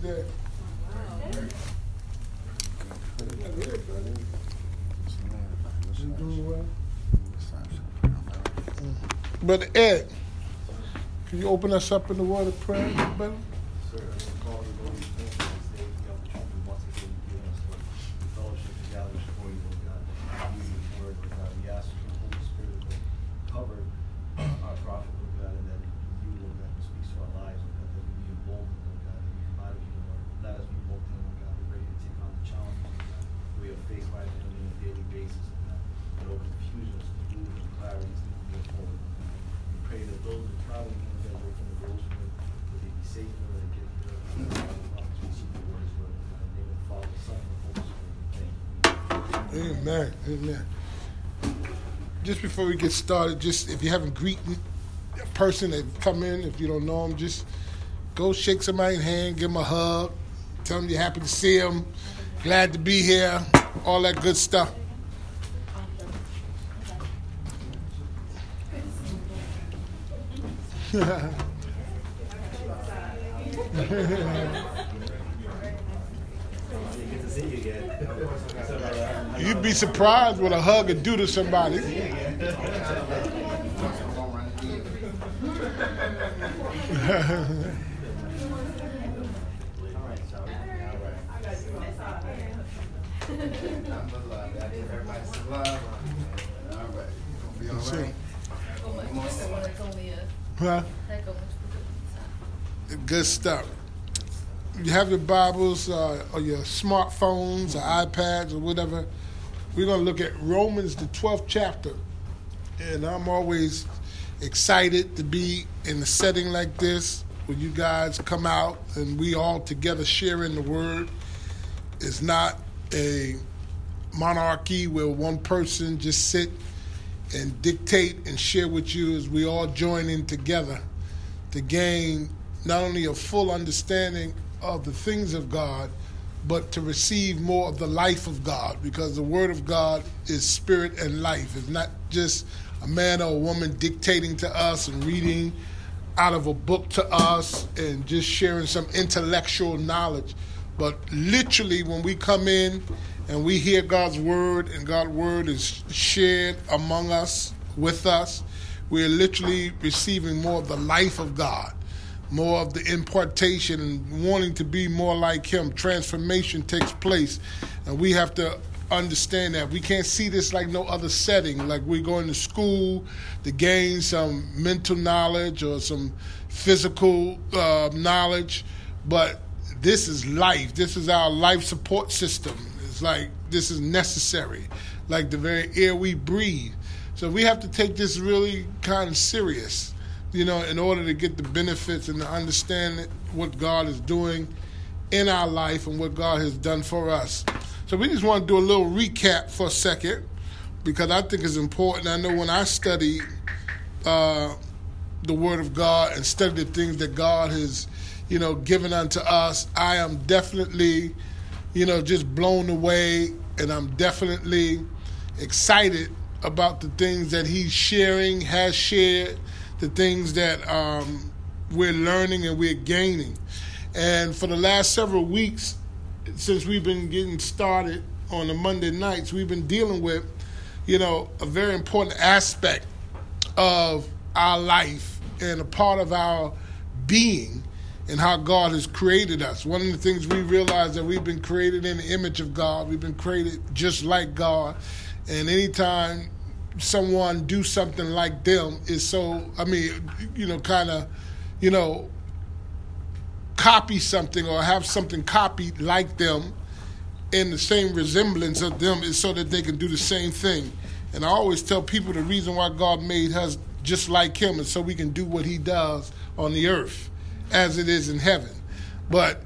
today? Brother Ed, can you open us up in the word of prayer, brother? Sir, I call the Lord, we thank you this day for the opportunity once again to give us the fellowship to gather before you, Lord God, to use your word, Lord God. We ask for the Holy Spirit to cover our prophet, Lord God, and that you, Lord God, who speaks to our lives, Lord God, that we be emboldened, Lord God, that we come out of you, Lord. Let us be emboldened, Lord God, we're ready to take on the challenges, Lord God. We are faced by the enemy on a daily basis, and forward, We pray that those travel, from it, that they be safe, Lord, that they get there, Lord God, to the In the name of the Father, the Son, and the Holy Spirit. Amen. Amen. Just before we get started, just if you haven't greeted a person that come in, if you don't know them, just go shake somebody's hand, give them a hug, tell them you're happy to see them, glad to be here, all that good stuff. Good to see you again. You'd be surprised what a hug would do to somebody. Huh? Good stuff. You have your Bibles uh, or your smartphones or iPads or whatever. We're going to look at Romans, the 12th chapter. And I'm always excited to be in a setting like this where you guys come out and we all together sharing the word. It's not a monarchy where one person just sit and dictate and share with you as we all join in together to gain not only a full understanding of the things of God, but to receive more of the life of God because the Word of God is spirit and life. It's not just a man or a woman dictating to us and reading out of a book to us and just sharing some intellectual knowledge. But literally, when we come in and we hear God's Word and God's Word is shared among us, with us, we're literally receiving more of the life of God more of the impartation and wanting to be more like him. Transformation takes place, and we have to understand that. We can't see this like no other setting, like we're going to school to gain some mental knowledge or some physical uh, knowledge, but this is life. This is our life support system. Like this is necessary, like the very air we breathe. So we have to take this really kind of serious you know, in order to get the benefits and to understand what God is doing in our life and what God has done for us. So we just want to do a little recap for a second because I think it's important. I know when I study uh, the Word of God and study the things that God has, you know, given unto us, I am definitely, you know, just blown away and I'm definitely excited about the things that He's sharing, has shared the things that um, we're learning and we're gaining. And for the last several weeks, since we've been getting started on the Monday nights, we've been dealing with, you know, a very important aspect of our life and a part of our being and how God has created us. One of the things we realize that we've been created in the image of God. We've been created just like God. And anytime someone do something like them is so i mean you know kind of you know copy something or have something copied like them in the same resemblance of them is so that they can do the same thing and i always tell people the reason why god made us just like him is so we can do what he does on the earth as it is in heaven. But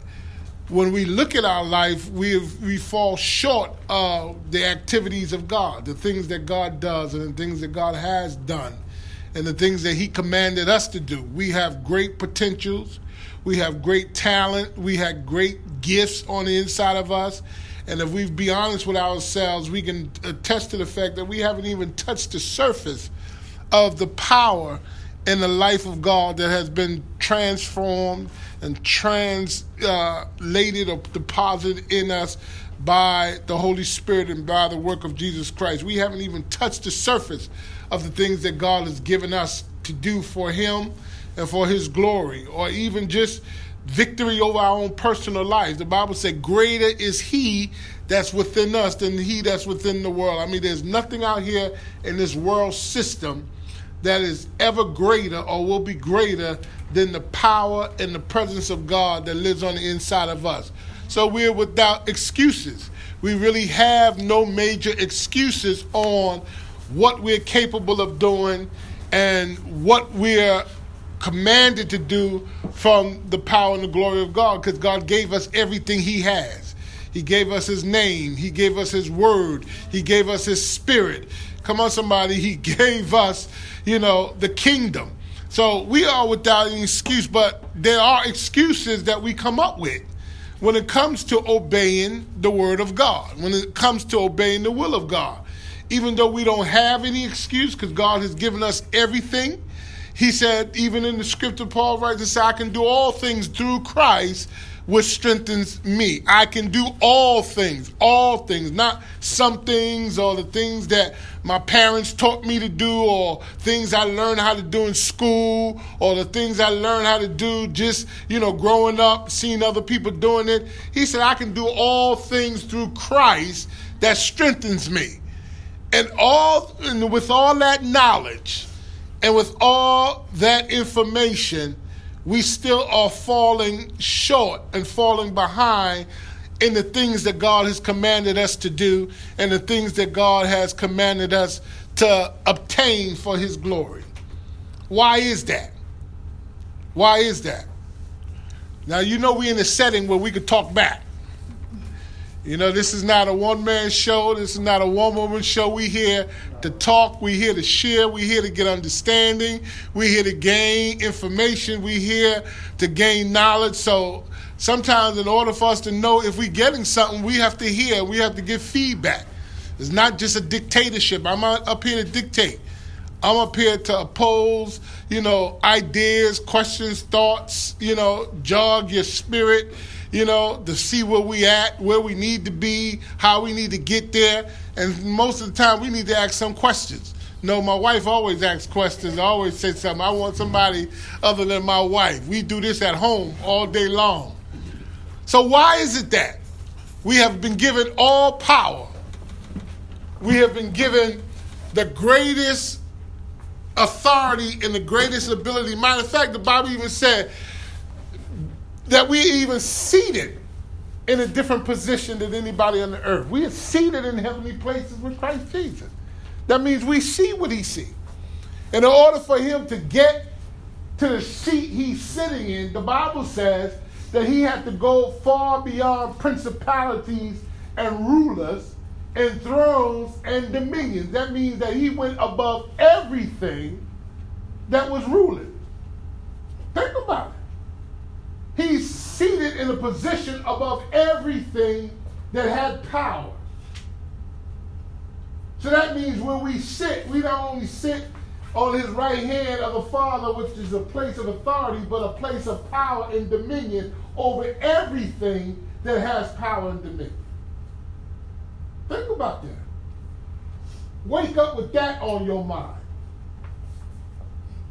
when we look at our life, we we fall short of the activities of God, the things that God does, and the things that God has done, and the things that He commanded us to do. We have great potentials, we have great talent, we have great gifts on the inside of us, and if we be honest with ourselves, we can attest to the fact that we haven't even touched the surface of the power in the life of God that has been transformed and translated uh, or deposited in us by the Holy Spirit and by the work of Jesus Christ. We haven't even touched the surface of the things that God has given us to do for Him and for His glory, or even just victory over our own personal lives. The Bible said, Greater is He that's within us than He that's within the world. I mean, there's nothing out here in this world system that is ever greater or will be greater than the power and the presence of God that lives on the inside of us. So we're without excuses. We really have no major excuses on what we're capable of doing and what we're commanded to do from the power and the glory of God because God gave us everything He has. He gave us His name, He gave us His word, He gave us His spirit. Come on, somebody, He gave us, you know, the kingdom. So we are without any excuse, but there are excuses that we come up with when it comes to obeying the word of God, when it comes to obeying the will of God. Even though we don't have any excuse because God has given us everything, he said, even in the scripture, Paul writes and I can do all things through Christ, which strengthens me. I can do all things, all things, not some things or the things that my parents taught me to do or things I learned how to do in school or the things I learned how to do just, you know, growing up, seeing other people doing it. He said, I can do all things through Christ that strengthens me. And all and with all that knowledge, and with all that information, we still are falling short and falling behind in the things that God has commanded us to do and the things that God has commanded us to obtain for His glory. Why is that? Why is that? Now, you know, we're in a setting where we could talk back. You know, this is not a one man show. This is not a one woman show. We here to talk. We here to share. We here to get understanding. We here to gain information. We here to gain knowledge. So sometimes, in order for us to know if we're getting something, we have to hear. We have to get feedback. It's not just a dictatorship. I'm not up here to dictate. I'm up here to oppose, you know, ideas, questions, thoughts, you know, jog your spirit you know, to see where we at, where we need to be, how we need to get there. And most of the time, we need to ask some questions. No, my wife always asks questions. I always say something. I want somebody other than my wife. We do this at home all day long. So, why is it that we have been given all power? We have been given the greatest authority and the greatest ability. Matter of fact, the Bible even said that we even seated in a different position than anybody on the earth. We are seated in heavenly places with Christ Jesus. That means we see what he sees. And in order for him to get to the seat he's sitting in, the Bible says that he had to go far beyond principalities and rulers and thrones and dominions. That means that he went above everything that was ruling. Think about it. He's seated in a position above everything that had power. So that means when we sit, we not only sit on his right hand of the Father, which is a place of authority, but a place of power and dominion over everything that has power and dominion. Think about that. Wake up with that on your mind.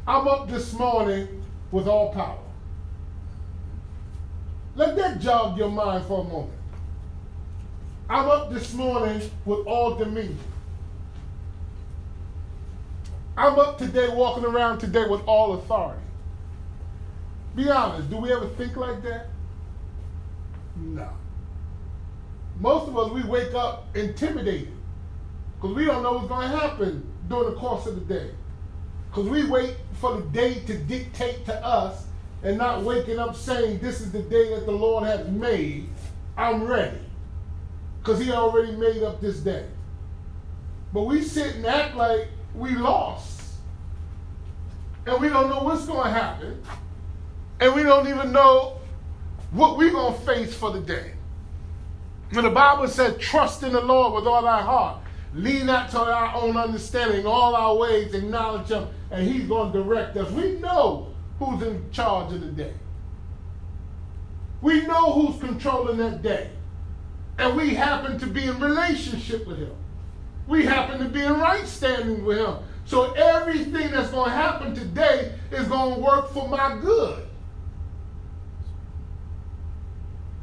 I'm up this morning with all power. Let that jog your mind for a moment. I'm up this morning with all dominion. I'm up today walking around today with all authority. Be honest, do we ever think like that? No. Most of us, we wake up intimidated because we don't know what's going to happen during the course of the day. Because we wait for the day to dictate to us and not waking up saying, This is the day that the Lord has made. I'm ready. Because He already made up this day. But we sit and act like we lost. And we don't know what's going to happen. And we don't even know what we're going to face for the day. When the Bible said, Trust in the Lord with all thy heart, lean not to our own understanding, all our ways acknowledge Him, and He's going to direct us. We know who's in charge of the day. We know who's controlling that day. And we happen to be in relationship with Him. We happen to be in right standing with Him. So everything that's going to happen today is going to work for my good.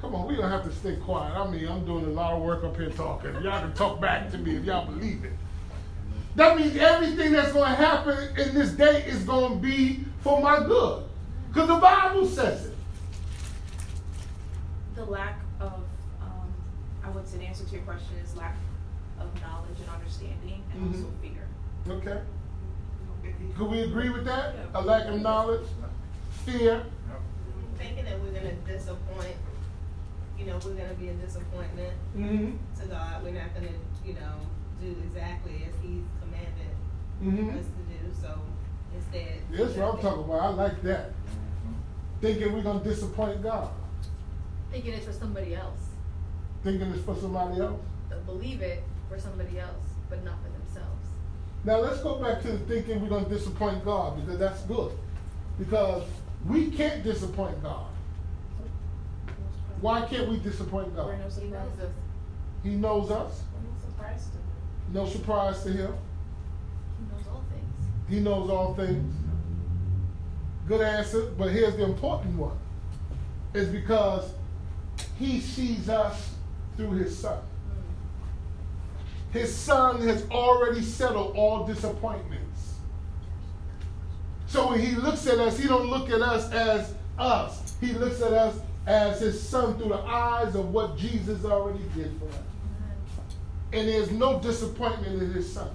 Come on, we don't have to stay quiet. I mean, I'm doing a lot of work up here talking. Y'all can talk back to me if y'all believe it. That means everything that's going to happen in this day is going to be for my good. Because the Bible says it. The lack of, um, I would say the answer to your question is lack of knowledge and understanding and Mhm. also fear. Okay? Could we agree with that? A lack of knowledge, fear. thinking that we're gonna disappoint, you know, we're gonna be a disappointment Mm-hmm. to God. We're not gonna, you know, do exactly as He's commanded Mm-hmm. us to do. So instead, That's what I'm talking about. I like that. Thinking we're going to disappoint God. Thinking it's for somebody else. Thinking it's for somebody else. They'll believe it for somebody else, but not for themselves. Now let's go back to the thinking we're going to disappoint God because that's good. Because we can't disappoint God. Why can't we disappoint God? No He knows us. He knows us. No surprise to him. No surprise to him. He knows all things. He knows all things. Good answer, but here's the important one. It's because he sees us through his son. His son has already settled all disappointments. So when he looks at us, he don't look at us as us. He looks at us as his son through the eyes of what Jesus already did for us. And there's no disappointment in his son.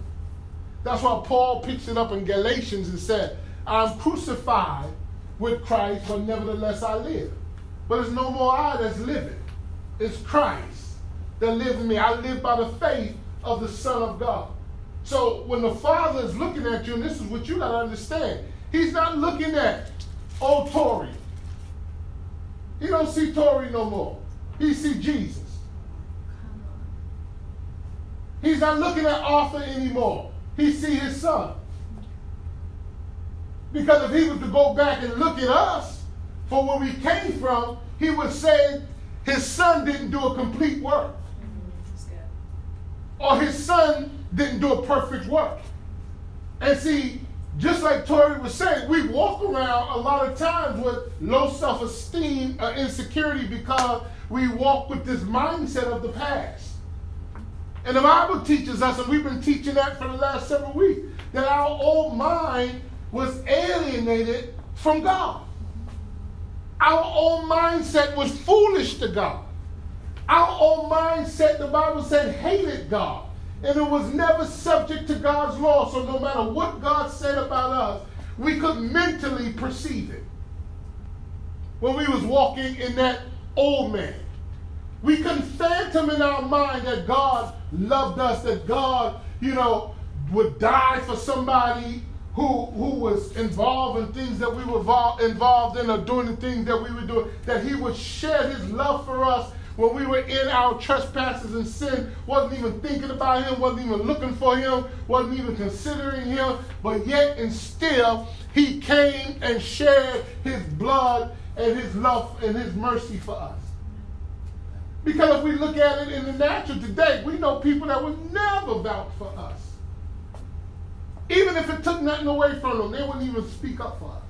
That's why Paul picks it up in Galatians and said, I'm crucified with Christ, but nevertheless I live. But it's no more I that's living. It's Christ that lives in me. I live by the faith of the Son of God. So when the Father is looking at you, and this is what you gotta understand, He's not looking at oh, old Tory. He don't see Tory no more. He see Jesus. He's not looking at Arthur anymore. He see his son. Because if he was to go back and look at us for where we came from, he would say his son didn't do a complete work. Good. Or his son didn't do a perfect work. And see, just like Tori was saying, we walk around a lot of times with low self esteem or insecurity because we walk with this mindset of the past. And the Bible teaches us, and we've been teaching that for the last several weeks, that our old mind was alienated from God. Our old mindset was foolish to God. Our old mindset, the Bible said, hated God. And it was never subject to God's law. So no matter what God said about us, we could mentally perceive it. When we was walking in that old man. We couldn't phantom in our mind that God loved us, that God, you know, would die for somebody who, who was involved in things that we were vol- involved in or doing the things that we were doing, that he would share his love for us when we were in our trespasses and sin, wasn't even thinking about him, wasn't even looking for him, wasn't even considering him, but yet and still he came and shared his blood and his love and his mercy for us. Because if we look at it in the natural today, we know people that would never vouch for us. Even if it took nothing away from them, they wouldn't even speak up for us.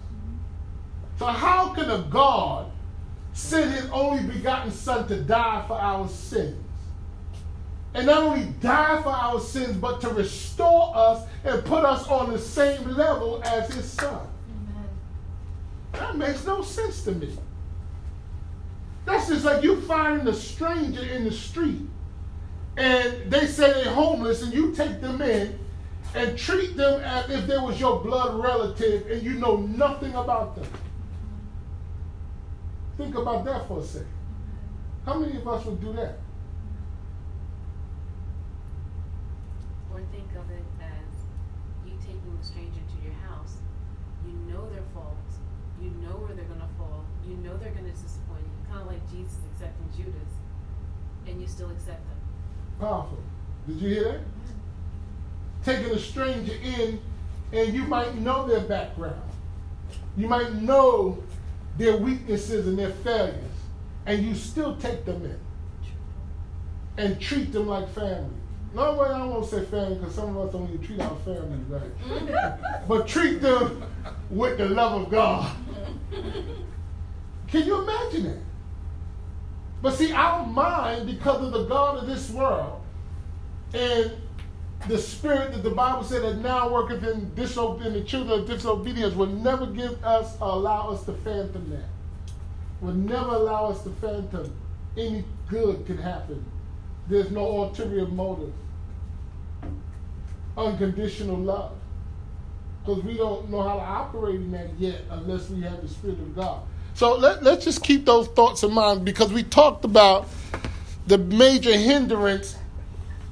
So how can a God send his only begotten son to die for our sins? And not only die for our sins, but to restore us and put us on the same level as his son. Amen. That makes no sense to me. That's just like you finding a stranger in the street and they say they're homeless and you take them in and treat them as if they was your blood relative and you know nothing about them. Think about that for a second. How many of us would do that? Or think of it as you taking a stranger to your house. You know their faults. You know where they're gonna fall. You know they're gonna disappoint you. Kind of like Jesus accepting Judas, and you still accept them. Powerful. Did you hear that? Mm-hmm. taking a stranger in, and you might know their background. You might know their weaknesses and their failures, and you still take them in and treat them like family. No, way, I won't want to say family because some of us don't even treat our family right. but treat them with the love of God. Can you imagine that? But see, our mind, because of the God of this world, and the spirit that the Bible said that now worketh in, disobe- in the children of disobedience, will never give us, allow us to phantom that. Will never allow us to phantom any good can happen. There's no ulterior motive. Unconditional love. Because we don't know how to operate in that yet unless we have the Spirit of God. So let, let's just keep those thoughts in mind because we talked about the major hindrance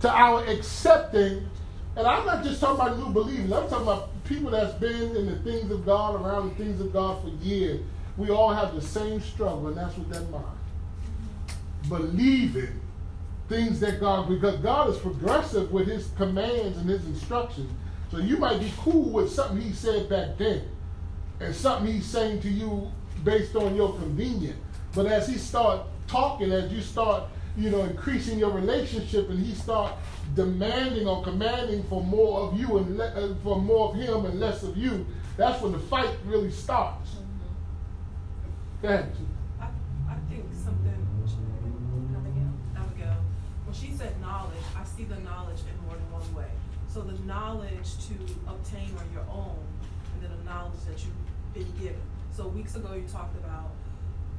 to our accepting, and I'm not just talking about new believers, I'm talking about people that's been in the things of God, around the things of God for years. We all have the same struggle, and that's with that mind. Believing things that God, because God is progressive with his commands and his instructions. So you might be cool with something he said back then and something he's saying to you based on your convenience. But as he start talking, as you start, you know, increasing your relationship and he start demanding or commanding for more of you and le- uh, for more of him and less of you, that's when the fight really starts. Go ahead. I, I think something, Abigail, when she said knowledge, I see the knowledge in more than one way. So the knowledge to obtain on your own, and then the knowledge that you've been given. So weeks ago, you talked about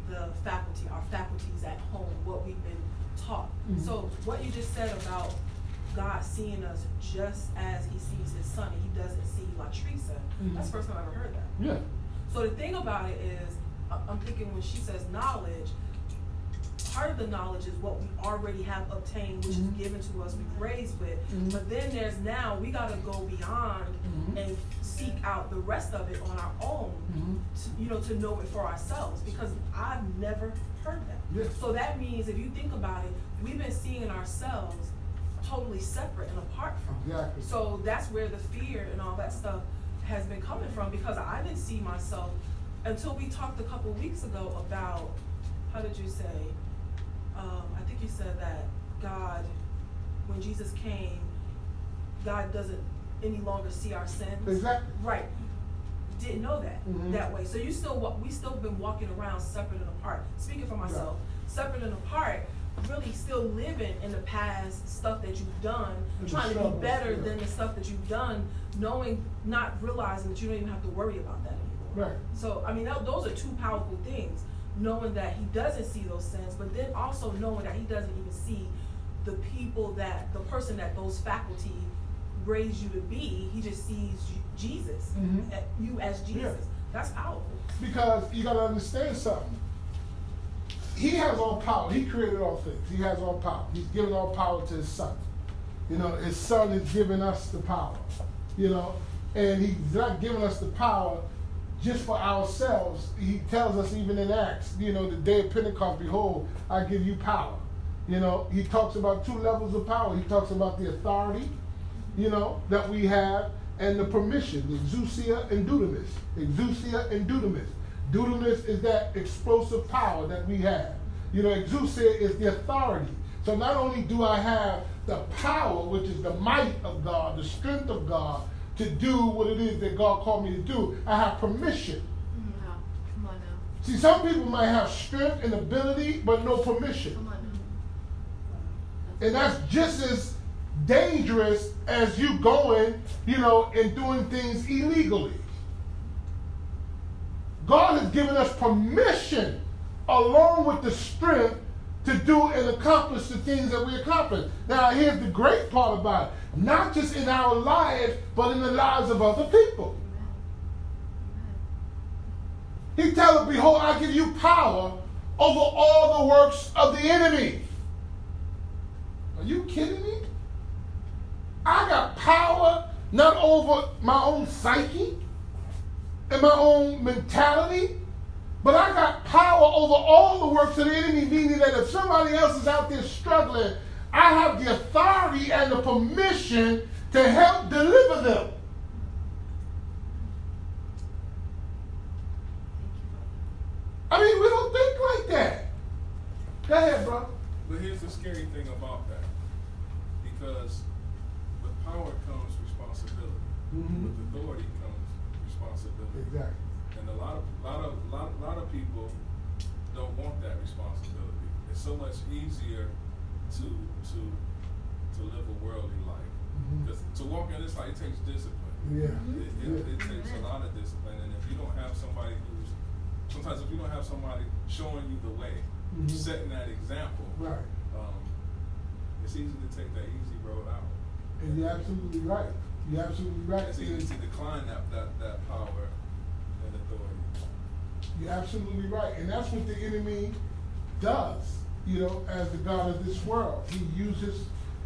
the faculty, our faculties at home, what we've been taught. Mhm. So what you just said about God seeing us just as he sees his son, and he doesn't see Latrice, Mhm. that's the first time I ever heard that. Yeah. So the thing about it is, I'm thinking when she says knowledge, part of the knowledge is what we already have obtained, which Mhm. is given to us, we've raised with. Mhm. But then there's now we gotta go beyond Mhm. and seek out the rest of it on our own, Mhm. to, you know, to know it for ourselves. Because I've never heard that. Yes. So that means if you think about it, we've been seeing ourselves totally separate and apart from. Exactly. So that's where the fear and all that stuff has been coming from because I didn't see myself until we talked a couple weeks ago about how did you say? Um, I think you said that God, when Jesus came, God doesn't any longer see our sins. Exactly. Right. Didn't know that Mhm. that way. So you still we still been walking around separate and apart. Speaking for myself, separate and apart, really still living in the past stuff that you've done, trying to be better yeah. than the stuff that you've done, knowing, not realizing that you don't even have to worry about that anymore. Right. So I mean, that, those are two powerful things. Knowing that he doesn't see those sins, but then also knowing that he doesn't even see the people that the person that those faculty raised you to be. He just sees you- Jesus, Mhm. eh, you as Jesus. Yeah. That's powerful. Because you gotta understand something. He has all power. He created all things. He has all power. He's given all power to his son. You know, his son is giving us the power. You know, and he's not giving us the power just for ourselves. He tells us even in Acts, you know, the day of Pentecost, behold, I give you power. You know, he talks about two levels of power. He talks about the authority, you know, that we have and the permission, exousia and dunamis. Exousia and dunamis. Dunamis is that explosive power that we have. You know, exousia is the authority. So not only do I have the power, which is the might of God, the strength of God, to do what it is that God called me to do, I have permission. Wow. Come on now. See, some people might have strength and ability, but no permission. Come on now. And that's just as dangerous as you going, you know, and doing things illegally. God has given us permission along with the strength to do and accomplish the things that we accomplish. Now, here's the great part about it. Not just in our lives, but in the lives of other people. He tells, Behold, I give you power over all the works of the enemy. Are you kidding me? I got power not over my own psyche and my own mentality, but I got power over all the works of the enemy, meaning that if somebody else is out there struggling, I have the authority and the permission to help deliver them. I mean, we don't think like that. Go ahead, bro. But here's the scary thing about that. Because with power comes responsibility. Mhm. With authority comes responsibility. Exactly. And a lot of lot of lot, lot of people don't want that responsibility. It's so much easier to to to live a worldly life. Mhm. Because to walk in this life it takes discipline. Yeah. It, it, it takes a lot of discipline, and if you don't have somebody who's sometimes if you don't have somebody showing you the way, Mhm. setting that example, Right. um, it's easy to take that easy road out. And you're absolutely right. You're absolutely right. It's easy to decline that, that, that power and authority. You're absolutely right. And that's what the enemy does, you know, as the God of this world. He uses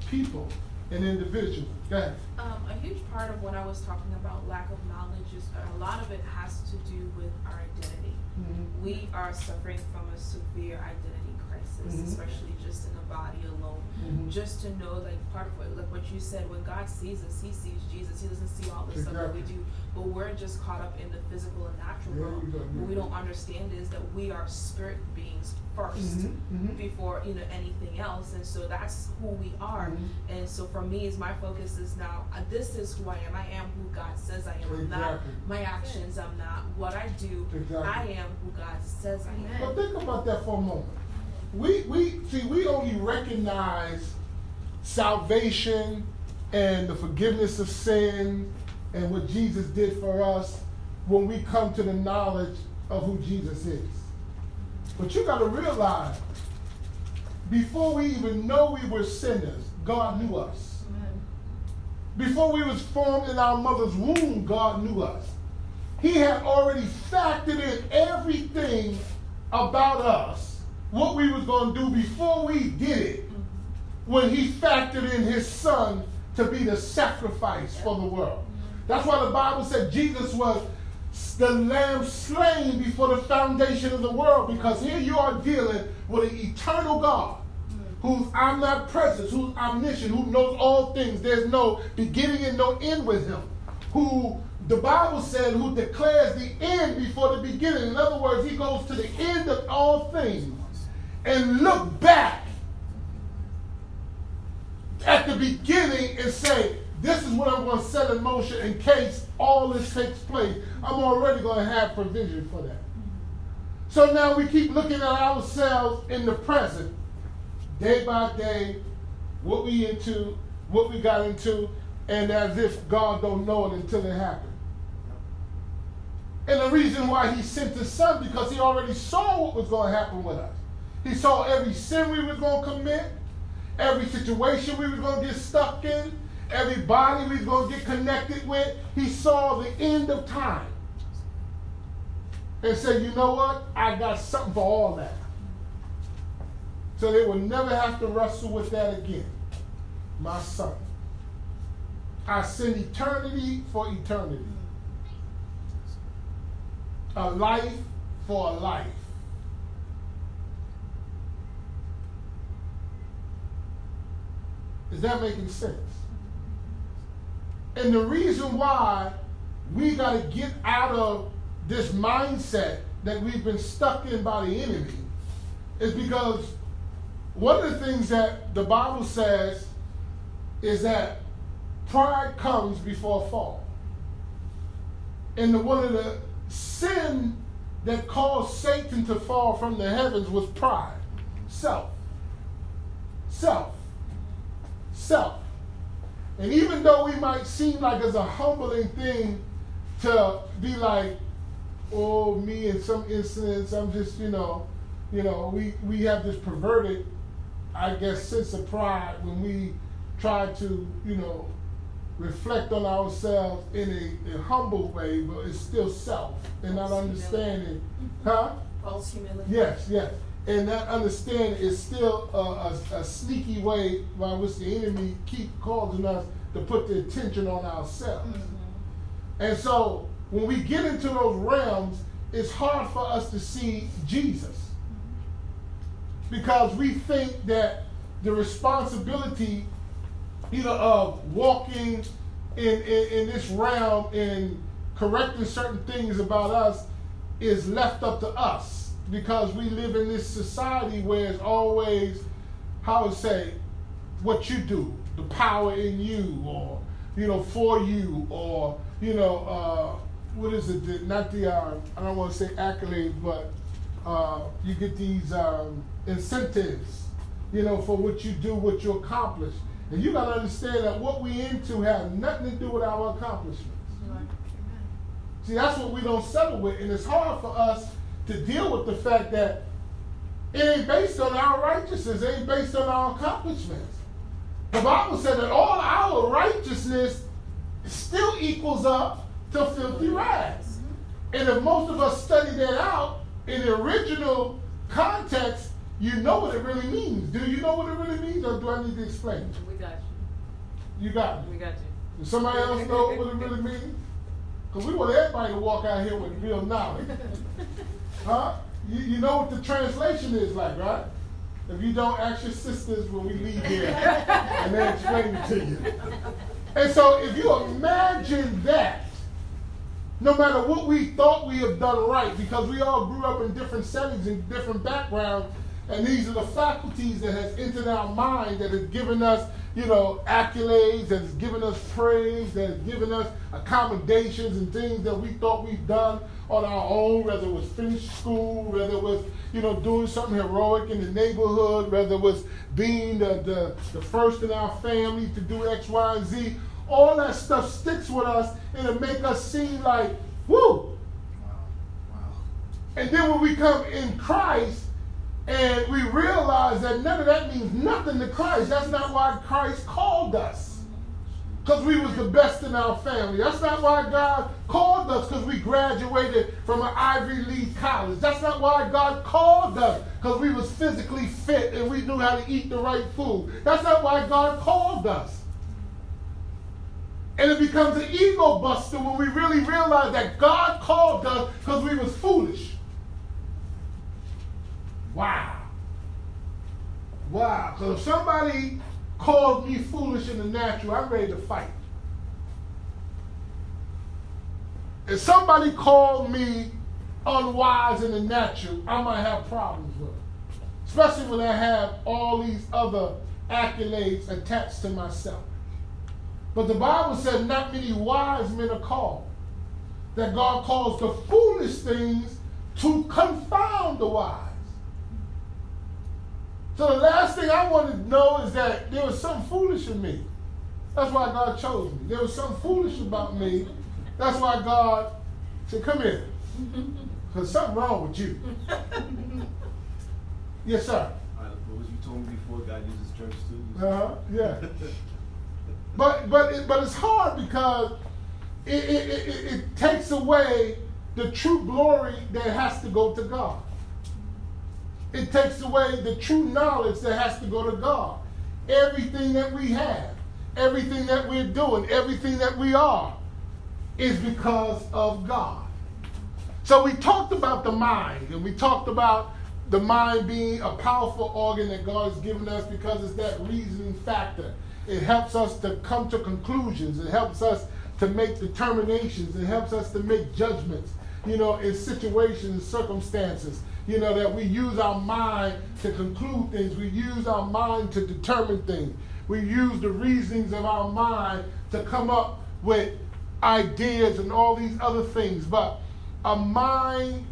people and individuals. Go ahead. Um, a huge part of what I was talking about lack of knowledge is a lot of it has to do with our identity. Mhm. We are suffering from a severe identity Mhm. especially just in the body alone. Mhm. Just to know, like part of what, like what you said, when God sees us, He sees Jesus. He doesn't see all the stuff that we do, but we're just caught up in the physical and natural world. What we don't understand is that we are spirit beings 1st Mhm, mhm. before you know anything else, and so that's who we are. Mhm. And so for me, is my focus is now. Uh, this is who I am. I am who God says I am. I'm not my actions. I'm not what I do. Exactly. I am who God says I am. But think about that for a moment. We we see we only recognize salvation and the forgiveness of sin and what Jesus did for us when we come to the knowledge of who Jesus is. But you got to realize before we even know we were sinners, God knew us. Before we was formed in our mother's womb, God knew us. He had already factored in everything about us, what we was going to do before we did it, when he factored in his son to be the sacrifice for the world. That's why the Bible said Jesus was the lamb slain before the foundation of the world, because here you are dealing with an eternal God who's omnipresent, who's omniscient, who knows all things. There's no beginning and no end with him. Who the Bible said, who declares the end before the beginning. In other words, he goes to the end of all things and look back at the beginning and say, this is what I'm going to set in motion in case all this takes place. I'm already going to have provision for that. So now we keep looking at ourselves in the present day by day, what we into, what we got into, and as if God don't know it until it happened. And the reason why he sent his son, because he already saw what was going to happen with us. He saw every sin we was going to commit, every situation we was going to get stuck in, every body we was going to get connected with. He saw the end of time. And said, you know what? I got something for all that so they will never have to wrestle with that again. My son. I send eternity for eternity. A life for a life. Is that making sense? And the reason why we got to get out of this mindset that we've been stuck in by the enemy is because one of the things that the Bible says is that pride comes before fall. And the, one of the sin that caused Satan to fall from the heavens was pride. Self. Self. Self. And even though we might seem like it's a humbling thing to be like, oh, me in some incidents, I'm just, you know, you know, we, we have this perverted I guess, sense of pride when we try to, you know, reflect on ourselves in a, a humble way, but it's still self and not understanding. Huh? False humility. Yes, yes. And that understanding is still a, a, a sneaky way by which the enemy keep causing us to put the attention on ourselves. Mm-hmm. And so when we get into those realms, it's hard for us to see Jesus. Because we think that the responsibility either of walking in, in, in this realm and correcting certain things about us is left up to us because we live in this society where it's always, how to say, what you do, the power in you, or, you know, for you, or, you know, uh, what is it? The, not the, uh, I don't want to say accolades, but uh, you get these um, incentives, you know, for what you do, what you accomplish. And you got to understand that what we into have nothing to do with our accomplishments. See, that's what we don't settle with. And it's hard for us to deal with the fact that it ain't based on our righteousness, it ain't based on our accomplishments. The Bible said that all our righteousness still equals up to filthy rags. And if most of us study that out in the original context, you know what it really means. Do you know what it really means, or do I need to explain? We got you. You got me. We got you. Does somebody else know what it really means? Because we want everybody to walk out here with real knowledge. Huh? You, you know what the translation is like, right? If you don't, ask your sisters when we leave here and they explain it to you. And so if you imagine that, no matter what we thought we have done right, because we all grew up in different settings and different backgrounds, and these are the faculties that has entered our mind that has given us, you know, accolades, that has given us praise, that has given us accommodations and things that we thought we've done on our own, whether it was finish school, whether it was, you know, doing something heroic in the neighborhood, whether it was being the, the, the first in our family to do X, Y, and Z. All that stuff sticks with us and it make us seem like, whoo. And then when we come in Christ and we realize that none of that means nothing to Christ, that's not why Christ called us. Because we was the best in our family. That's not why God called us because we graduated from an Ivy League college. That's not why God called us because we was physically fit and we knew how to eat the right food. That's not why God called us. And it becomes an ego buster when we really realize that God called us because we was foolish. Wow. Wow. So if somebody calls me foolish in the natural, I'm ready to fight. If somebody called me unwise in the natural, I might have problems with it. Especially when I have all these other accolades attached to myself. But the Bible said not many wise men are called. That God calls the foolish things to confound the wise. So the last thing I wanted to know is that there was something foolish in me. That's why God chose me. There was something foolish about me. That's why God said, come here. Because something wrong with you. yes, sir. All right, what was you told me before God uses church too? Uh-huh, yeah. But but it, but it's hard because it, it, it, it takes away the true glory that has to go to God. It takes away the true knowledge that has to go to God. Everything that we have, everything that we're doing, everything that we are is because of God. So we talked about the mind, and we talked about the mind being a powerful organ that God has given us because it's that reasoning factor. It helps us to come to conclusions. It helps us to make determinations. It helps us to make judgments, you know, in situations and circumstances. You know, that we use our mind to conclude things. We use our mind to determine things. We use the reasonings of our mind to come up with ideas and all these other things. But a mind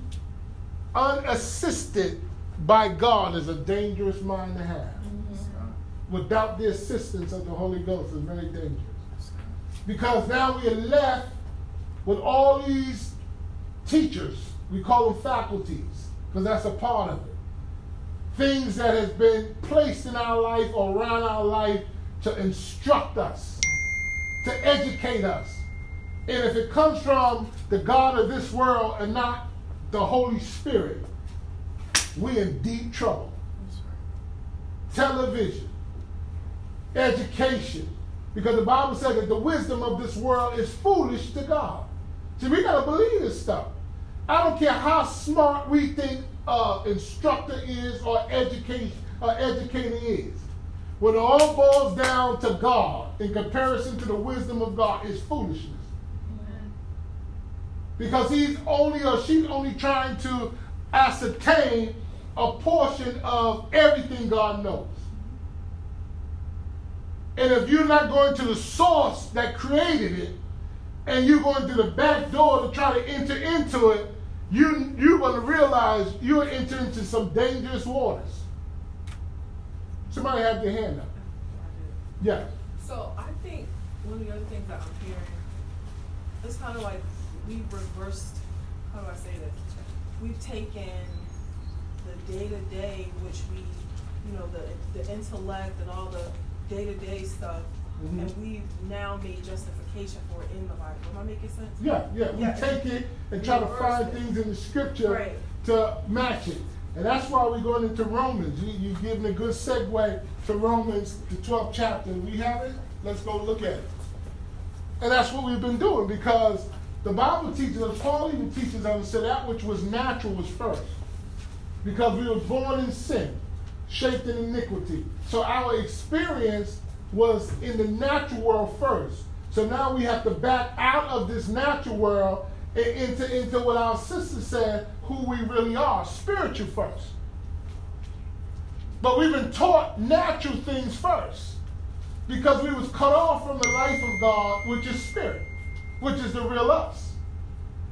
unassisted by God is a dangerous mind to have. Mm-hmm. Without the assistance of the Holy Ghost is very dangerous. Because now we are left with all these teachers. We call them faculties because that's a part of it. Things that has been placed in our life or around our life to instruct us, to educate us. And if it comes from the God of this world and not the Holy Spirit, we're in deep trouble. Television, education, because the Bible says that the wisdom of this world is foolish to God. See, we got to believe this stuff. I don't care how smart we think uh, instructor is or education or educator is. When it all boils down to God, in comparison to the wisdom of God is foolishness. Because he's only or she's only trying to ascertain a portion of everything God knows. And if you're not going to the source that created it, and you're going through the back door to try to enter into it, you, you're going to realize you're entering into some dangerous waters. Somebody have their hand up. Yeah. So I think one of the other things that I'm hearing, it's kind of like we've reversed, how do I say this? We've taken the day to day, which we, you know, the, the intellect and all the day to day stuff, Mhm. and we've now made justification for it in the Bible. Am I making sense? Yeah, yeah. We Yeah. take it and try to find things in the scripture Right. to match it. And that's why we're going into Romans. You, you're giving a good segue to Romans, the 12th chapter. We have it? Let's go look at it. And that's what we've been doing because the Bible teaches us, Paul even teaches us, say that which was natural was first. Because we were born in sin, shaped in iniquity. So our experience was in the natural world first. So now we have to back out of this natural world and into, into what our sister said, who we really are, spiritual first. But we've been taught natural things first because we was cut off from the life of God, which is spirit, which is the real us.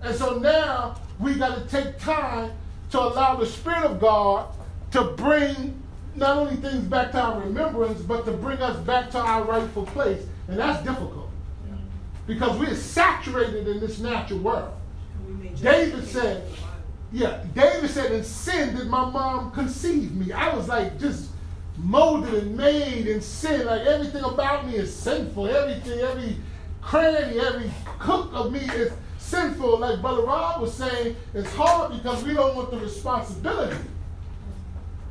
And so now we got to take time to allow the Spirit of God to bring not only things back to our remembrance, but to bring us back to our rightful place. And that's difficult because we're saturated in this natural world. And we made David said, in the Bible. Yeah, David said, in sin did my mom conceive me. I was like just molded and made in sin. Like everything about me is sinful. Everything, every cranny, every cook of me is sinful. Like Brother Rob was saying, it's hard because we don't want the responsibility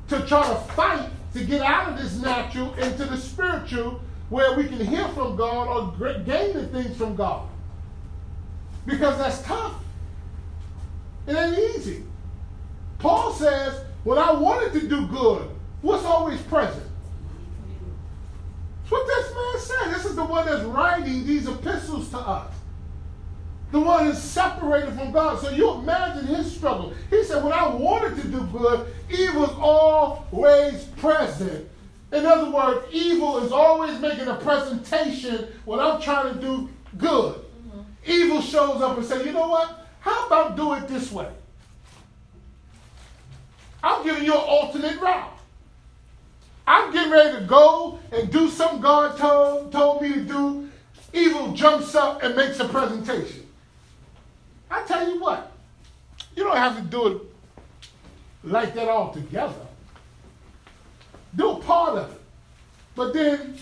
to try to fight to get out of this natural into the spiritual where we can hear from God or gain the things from God. Because that's tough. It ain't easy. Paul says, when I wanted to do good, what's always present? That's what this man said. This is the one that's writing these epistles to us. The one that's separated from God. So you imagine his struggle. He said, when I wanted to do good, evil is always present. In other words, evil is always making a presentation when I'm trying to do good. Mm-hmm. Evil shows up and says, you know what? How about do it this way? I'm giving you an alternate route. I'm getting ready to go and do something God told, told me to do. Evil jumps up and makes a presentation. I tell you what, you don't have to do it like that all together. Do a part of it. But then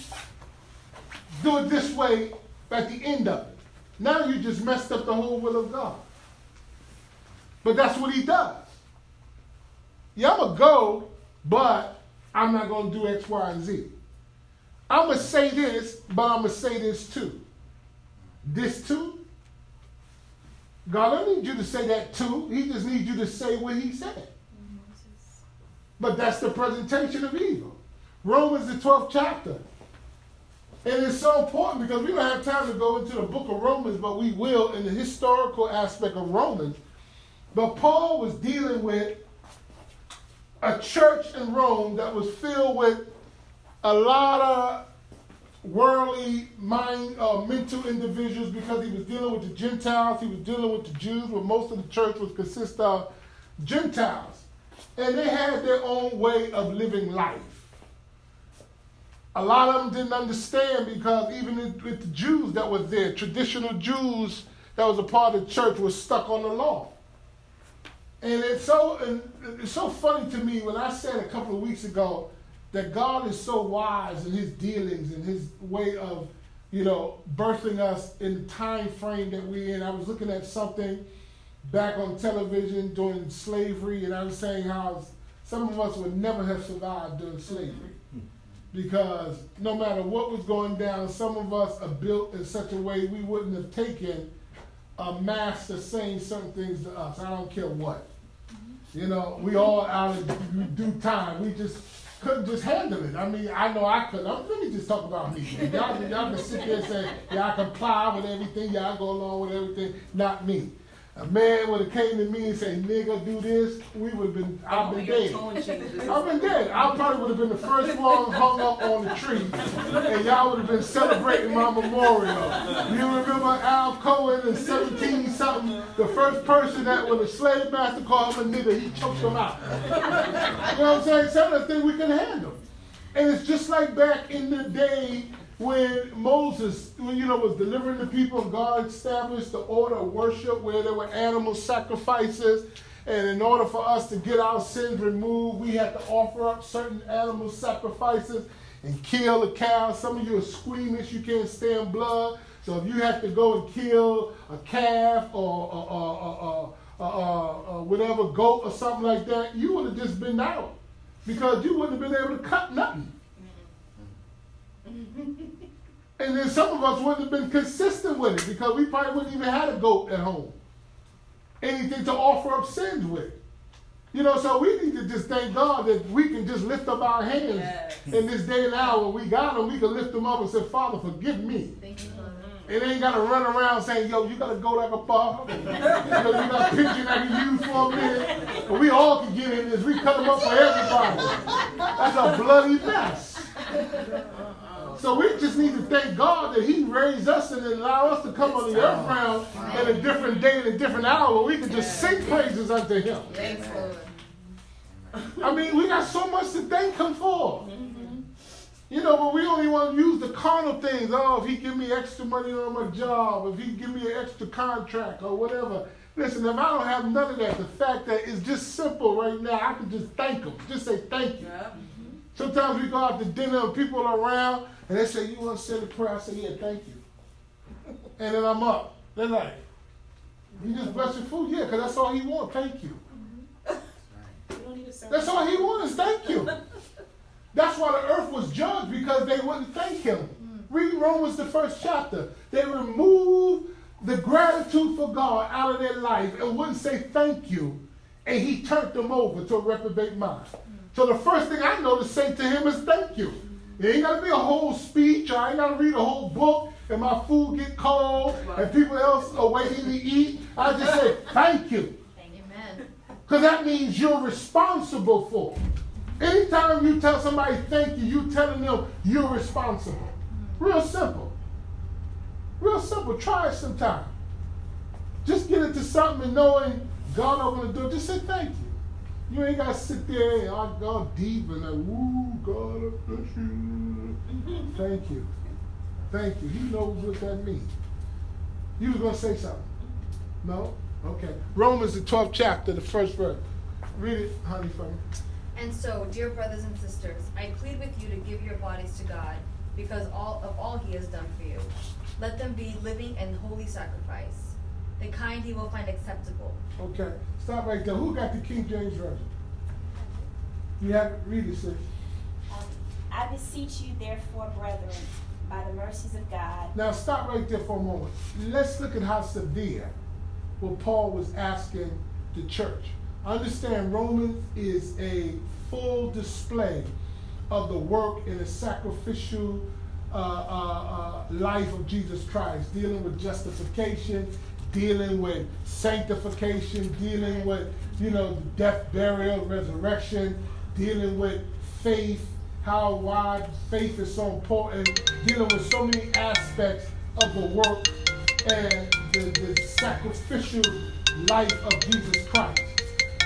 do it this way at the end of it. Now you just messed up the whole will of God. But that's what he does. Yeah, I'm going to go, but I'm not going to do X, Y, and Z. I'm going to say this, but I'm going to say this too. This too? God don't need you to say that too. He just needs you to say what he said. But that's the presentation of evil. Romans, the 12th chapter. And it's so important because we don't have time to go into the book of Romans, but we will in the historical aspect of Romans. But Paul was dealing with a church in Rome that was filled with a lot of worldly mind, uh, mental individuals because he was dealing with the Gentiles, he was dealing with the Jews, where most of the church was consist of Gentiles. And they had their own way of living life. A lot of them didn't understand because even with the Jews that was there, traditional Jews that was a part of the church was stuck on the law. And it's so and it's so funny to me when I said a couple of weeks ago that God is so wise in his dealings and his way of, you know, birthing us in the time frame that we're in. I was looking at something back on television during slavery, and I was saying how some of us would never have survived during slavery. Because no matter what was going down, some of us are built in such a way we wouldn't have taken a master saying certain things to us. I don't care what. You know, we all out of due time. We just couldn't just handle it. I mean, I know I couldn't. I'm, let me just talk about me. Y'all, y'all can sit there and say, yeah, I comply with everything. Y'all go along with everything. Not me. A man would have came to me and say, nigga, do this, we would have been, I've been dead. I've been dead. I probably would have been the first one hung up on the tree, and y'all would have been celebrating my memorial. You remember Al Cohen in 17 something, the first person that when a slave master called him a nigga, he choked him out. You know what I'm saying? Some of the things we can handle. And it's just like back in the day when Moses, you know, was delivering the people, God established the order of worship where there were animal sacrifices. And in order for us to get our sins removed, we had to offer up certain animal sacrifices and kill a cow. Some of you are squeamish, you can't stand blood. So if you have to go and kill a calf or, or whatever, goat or something like that, you would have just been out because you wouldn't have been able to cut nothing. and then some of us wouldn't have been consistent with it because we probably wouldn't even have a goat at home. Anything to offer up sins with. You know, so we need to just thank God that we can just lift up our hands yes. in this day and hour. We got them, we can lift them up and say, Father, forgive me. Thank you, It ain't got to run around saying, yo, you got to go like a pop. you, know, you got to pigeon like you used for a minute. But we all can get in this. We cut them up for everybody. That's a bloody mess. So we just need to thank God that He raised us and allow us to come on the earth realm at a different day and a different hour where we can just sing praises unto Him. I mean, we got so much to thank Him for. Mm-hmm. You know, but we only want to use the carnal things. Oh, if He give me extra money on my job, if He give me an extra contract or whatever. Listen, if I don't have none of that, the fact that it's just simple right now, I can just thank Him. Just say thank you. Sometimes we go out to dinner and people are around and they say, You want to say the prayer? I say, Yeah, thank you. And then I'm up. They're like, You just bless your food? Yeah, because that's all he wants. Thank you. That's all he wants is thank you. That's why the earth was judged because they wouldn't thank him. Read Romans, the first chapter. They removed the gratitude for God out of their life and wouldn't say thank you. And he turned them over to a reprobate mind. So the first thing I know to say to him is thank you. It ain't got to be a whole speech. I ain't got to read a whole book and my food get cold and people else are waiting to eat. I just say, thank you. Amen. Because that means you're responsible for. Anytime you tell somebody thank you, you're telling them you're responsible. Real simple. Real simple. Try it sometime. Just get into something and knowing God opened the door. Just say thank you. You ain't got to sit there and I go deep and like, woo, God, I bless you. Thank you. Thank you. He knows what that means. You was going to say something? No? Okay. Romans, the 12th chapter, the first verse. Read it, honey, for me. And so, dear brothers and sisters, I plead with you to give your bodies to God because all of all he has done for you. Let them be living and holy sacrifice, the kind he will find acceptable. Okay. Stop right there. Who got the King James Version? You have read it, sis. Um, I beseech you, therefore, brethren, by the mercies of God. Now stop right there for a moment. Let's look at how severe what Paul was asking the church. Understand Romans is a full display of the work and the sacrificial uh, uh, uh, life of Jesus Christ, dealing with justification, dealing with sanctification, dealing with, you know, death, burial, resurrection, dealing with faith, how wide faith is so important, dealing with so many aspects of the work and the, the sacrificial life of Jesus Christ.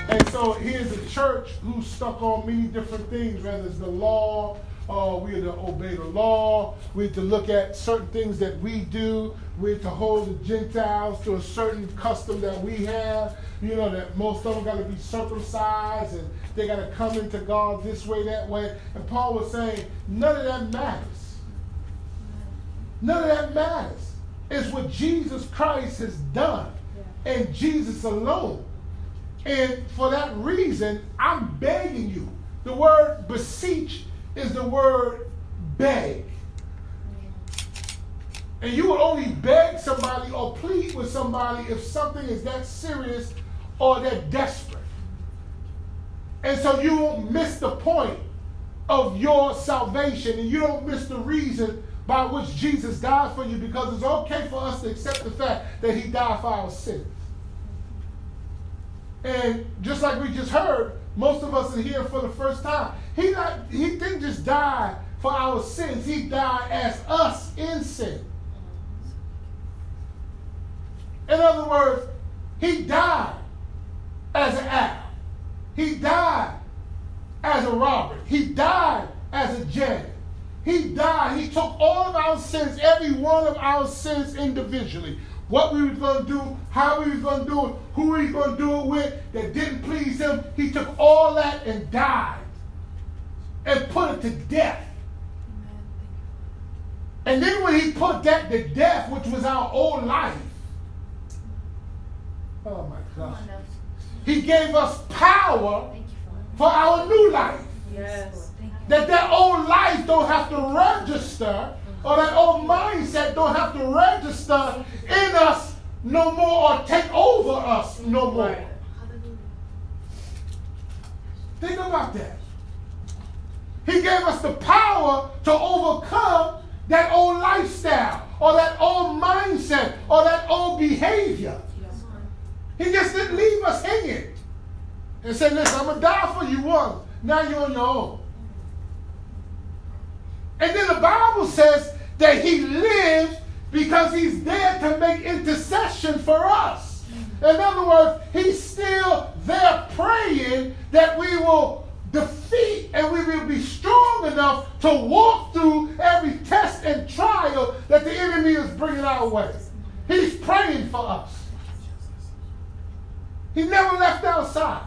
And so here's a church who's stuck on many different things, whether it's the law, uh, we are to obey the law. We're to look at certain things that we do. We're to hold the Gentiles to a certain custom that we have. You know, that most of them got to be circumcised and they got to come into God this way, that way. And Paul was saying, none of that matters. None of that matters. It's what Jesus Christ has done and Jesus alone. And for that reason, I'm begging you. The word beseech is the word beg. And you will only beg somebody or plead with somebody if something is that serious or that desperate. And so you won't miss the point of your salvation and you don't miss the reason by which Jesus died for you because it's okay for us to accept the fact that he died for our sins. And just like we just heard, most of us are here for the first time. He not he didn't just die for our sins, he died as us in sin. In other words, he died as an Adam. He died as a Robert. He died as a Janet. He died. He took all of our sins, every one of our sins individually. What we were going to do, how we were going to do it, who we were going to do it with that didn't please him. He took all that and died and put it to death. And then when he put that to death, which was our old life, oh my God, he gave us power for our new life. Yes. That that old life don't have to register, or that old mindset don't have to register in us no more or take over us no more. Right. Think about that. He gave us the power to overcome that old lifestyle or that old mindset or that old behavior. He just didn't leave us hanging and said, Listen, I'm going to die for you once. Now you're on your own. And then the Bible says that He lives because He's there to make intercession for us. In other words, He's still there praying that we will defeat and we will be strong enough to walk through every test and trial that the enemy is bringing our way. He's praying for us. He never left our side.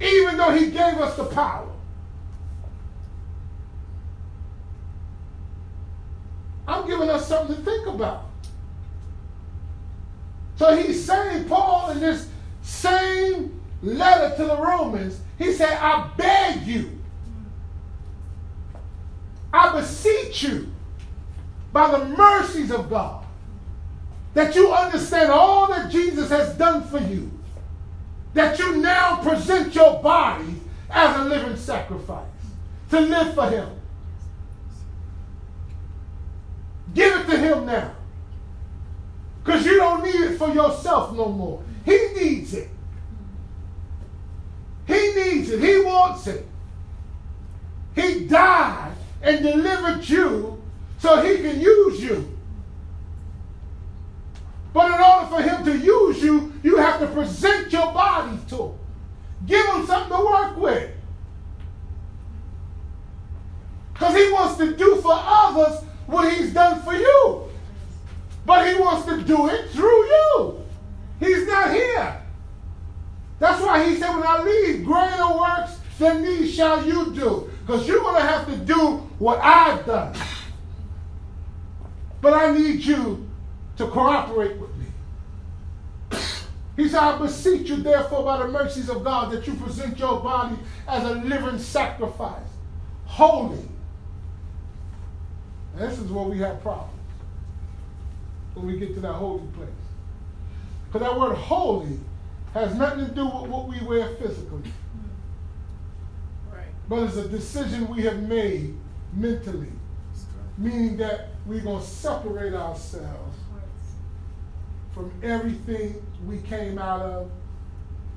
Even though he gave us the power. I'm giving us something to think about. So he's saying, Paul, in this same letter to the Romans, he said, I beg you, I beseech you, by the mercies of God, that you understand all that Jesus has done for you, that you now present your body as a living sacrifice to live for Him. Give it to Him now. Because you don't need it for yourself no more. He needs it. He needs it. He wants it. He died and delivered you so he can use you. But in order for him to use you, you have to present your body to him. Give him something to work with. Because he wants to do for others what he's done for you. But he wants to do it through you. He's not here. That's why he said, when I leave, greater works than these shall you do. Because you're going to have to do what I've done. But I need you to cooperate with me. He said, I beseech you, therefore, by the mercies of God, that you present your body as a living sacrifice, holy. And this is where we have problems when we get to that holy place. Because that word holy has nothing to do with what we wear physically. Right. But it's a decision we have made mentally, meaning that we're going to separate ourselves from everything we came out of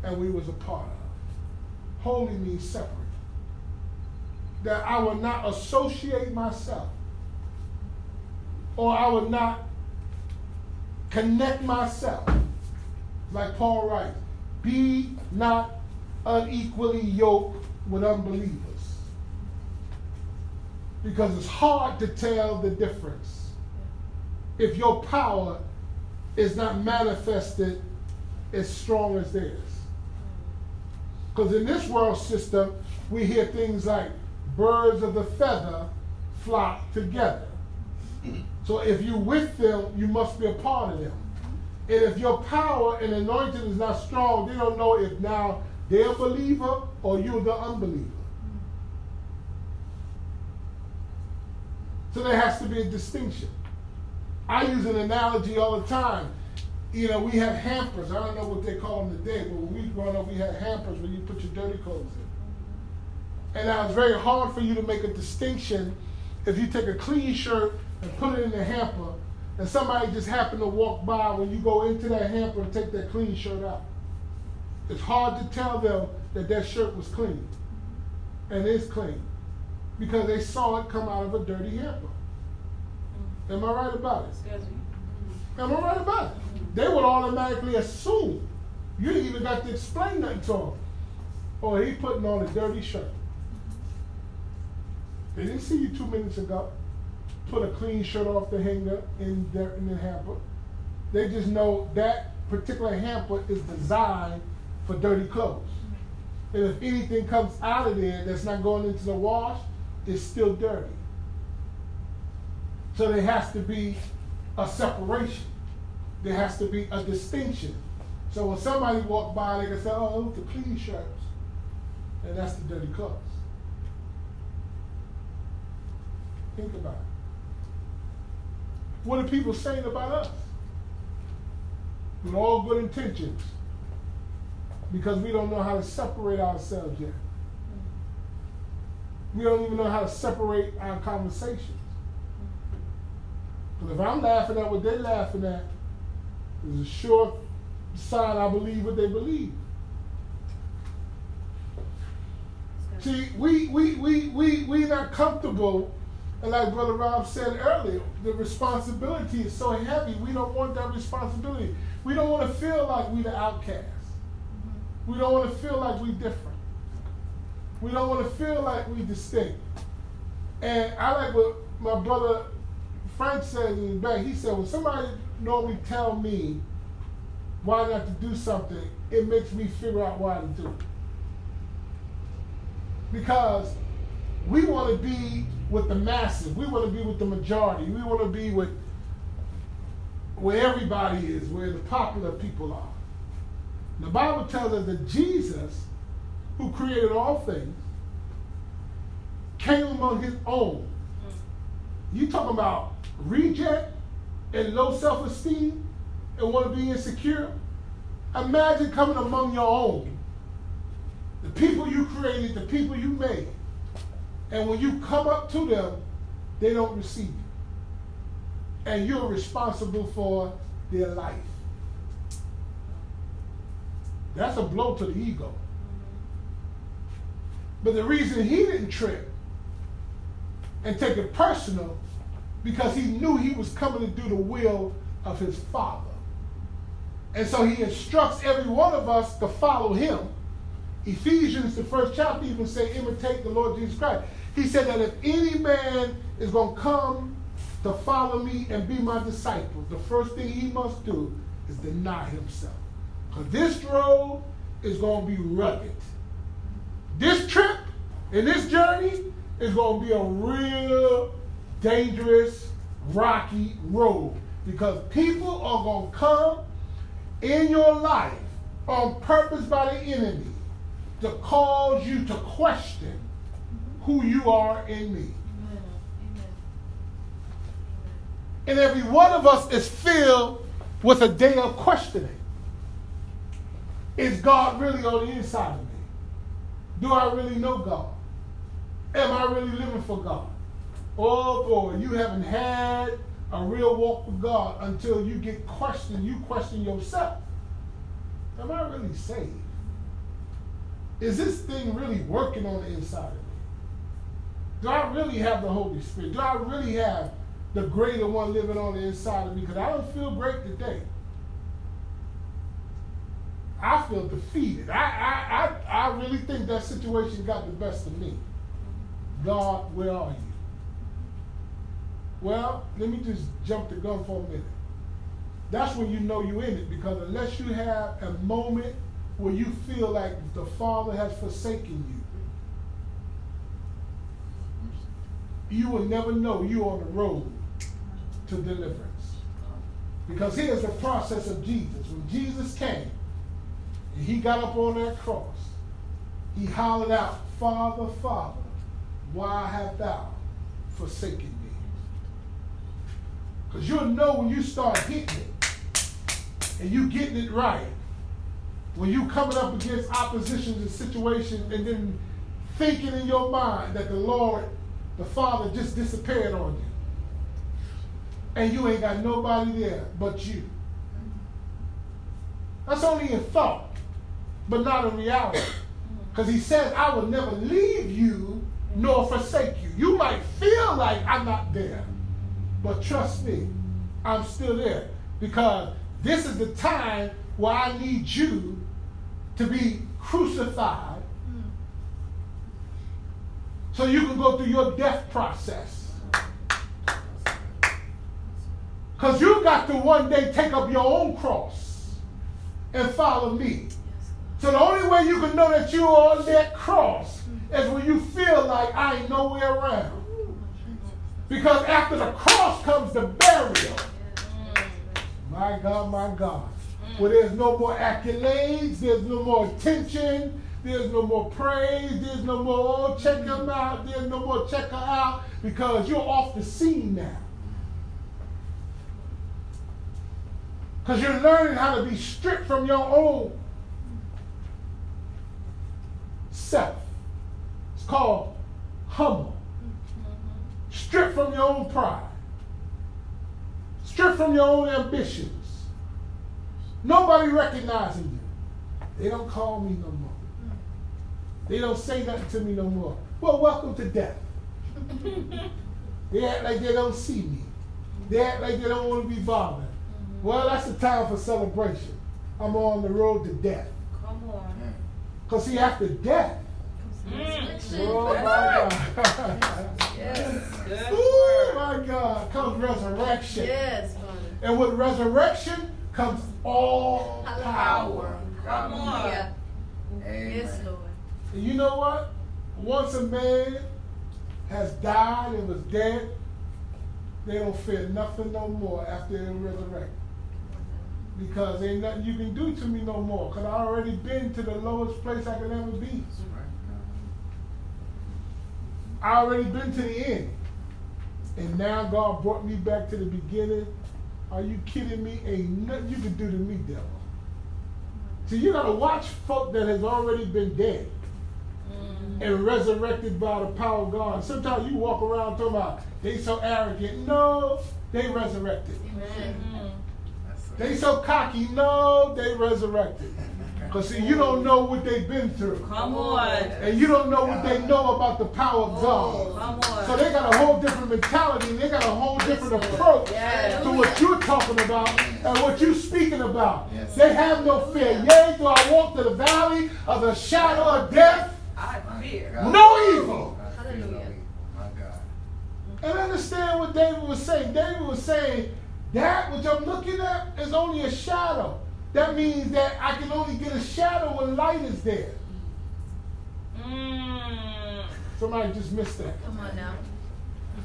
and we was a part of. Holy means separate. That I will not associate myself or I will not connect myself. Like Paul writes, be not unequally yoked with unbelievers. Because it's hard to tell the difference if your power is not manifested as strong as theirs. Because in this world system, we hear things like birds of the feather flock together. So if you're with them, you must be a part of them. And if your power and anointing is not strong, they don't know if now they're a believer or you're the unbeliever. So there has to be a distinction. I use an analogy all the time. You know, we have hampers. I don't know what they call them today, but when we growing up, we had hampers where you put your dirty clothes in. And now it's very hard for you to make a distinction if you take a clean shirt and put it in the hamper, and somebody just happened to walk by when you go into that hamper and take that clean shirt out. It's hard to tell them that that shirt was clean and is clean because they saw it come out of a dirty hamper. Am I right about it? Am I right about it? They would automatically assume. You ain't even got to explain nothing to them. Oh, he putting on a dirty shirt. They didn't see you two minutes ago. Put a clean shirt off the hanger in the, in the hamper. They just know that particular hamper is designed for dirty clothes. And if anything comes out of there that's not going into the wash, it's still dirty. So there has to be a separation. There has to be a distinction. So when somebody walk by, they can say, oh, those the clean shirts. And that's the dirty clothes. Think about it. What are people saying about us? With all good intentions. Because we don't know how to separate ourselves yet. We don't even know how to separate our conversations. But if I'm laughing at what they're laughing at, it's a sure sign I believe what they believe. See, we we we we we not comfortable, and like Brother Rob said earlier, the responsibility is so heavy. We don't want that responsibility. We don't want to feel like we're the outcast. We don't want to feel like we're different. We don't want to feel like we distinct. And I like what my brother Frank said in the back. He said, when somebody normally tell me why not to do something, it makes me figure out why to do it. Because we want to be with the masses. We want to be with the majority. We want to be with where everybody is, where the popular people are. The Bible tells us that Jesus, who created all things, came among his own. You talking about reject and low self-esteem and want to be insecure? Imagine coming among your own. The people you created, the people you made. And when you come up to them, they don't receive you. And you're responsible for their life. That's a blow to the ego. But the reason he didn't trip and take it personal because he knew he was coming to do the will of his father. And so he instructs every one of us to follow him. Ephesians, the first chapter, even say, imitate the Lord Jesus Christ. He said that if any man is going to come to follow me and be my disciple, the first thing he must do is deny himself. Because this road is going to be rugged. This trip and this journey is going to be a real dangerous, rocky road. Because people are going to come in your life on purpose by the enemy to cause you to question who you are in me. And every one of us is filled with a day of questioning. Is God really on the inside of me? Do I really know God? Am I really living for God? Oh boy, you haven't had a real walk with God until you get questioned. You question yourself. Am I really saved? Is this thing really working on the inside? Do I really have the Holy Spirit? Do I really have the greater one living on the inside of me? Because I don't feel great today. I feel defeated. I, I, I, I really think that situation got the best of me. God, where are you? Well, let me just jump the gun for a minute. That's when you know you're in it because unless you have a moment where you feel like the Father has forsaken you, you will never know you're on the road to deliverance. Because here's the process of Jesus. When Jesus came and he got up on that cross, he hollered out, Father, Father, why have thou forsaken me? Because you'll know when you start hitting it and you getting it right. When you coming up against oppositions and situations and then thinking in your mind that the Lord, the Father, just disappeared on you. And you ain't got nobody there but you. That's only in thought, but not in reality. Because he says, I will never leave you nor forsake you. You might feel like I'm not there, but trust me, I'm still there. Because this is the time where I need you to be crucified so you can go through your death process. Because you got to one day take up your own cross and follow me. So the only way you can know that you're on that cross is when you feel like I ain't nowhere around. Because after the cross comes the burial. My God, my God. Where there's no more accolades, there's no more attention, there's no more praise, there's no more, oh, check him out, there's no more check her out, because you're off the scene now. Because you're learning how to be stripped from your own self. It's called humble. Stripped from your own pride. Stripped from your own ambitions. Nobody recognizing you. They don't call me no more. They don't say nothing to me no more. Well, welcome to death. they act like they don't see me. They act like they don't want to be bothered. Mm-hmm. Well, that's the time for celebration. I'm on the road to death. Come on. Because see, after death, oh my God. Yes. oh my God, comes resurrection. Yes, Father. And with resurrection comes all power. Come on. Yeah. Yes, Lord. And you know what? Once a man has died and was dead, they don't fear nothing no more after they're resurrected. Because ain't nothing you can do to me no more. Because I already been to the lowest place I could ever be. I already been to the end. And now God brought me back to the beginning. Are you kidding me? Ain't nothing you can do to me, devil. So you gotta watch folk that has already been dead and resurrected by the power of God. Sometimes you walk around talking about they so arrogant. No, they resurrected. They so cocky. No, they resurrected. Because see, you don't know what they've been through. Come on. And you don't know what they know about the power of God. Oh, come on. So they got a whole different mentality, and they got a whole different approach Yes. to what you're talking about and what you're speaking about. Yes. They have no fear. Yea, do I walk through the valley of the shadow of death? Fear. No evil. Hallelujah. And understand what David was saying. David was saying, that which I'm looking at is only a shadow. That means that I can only get a shadow when light is there. Mm. Somebody just missed that. Come on now.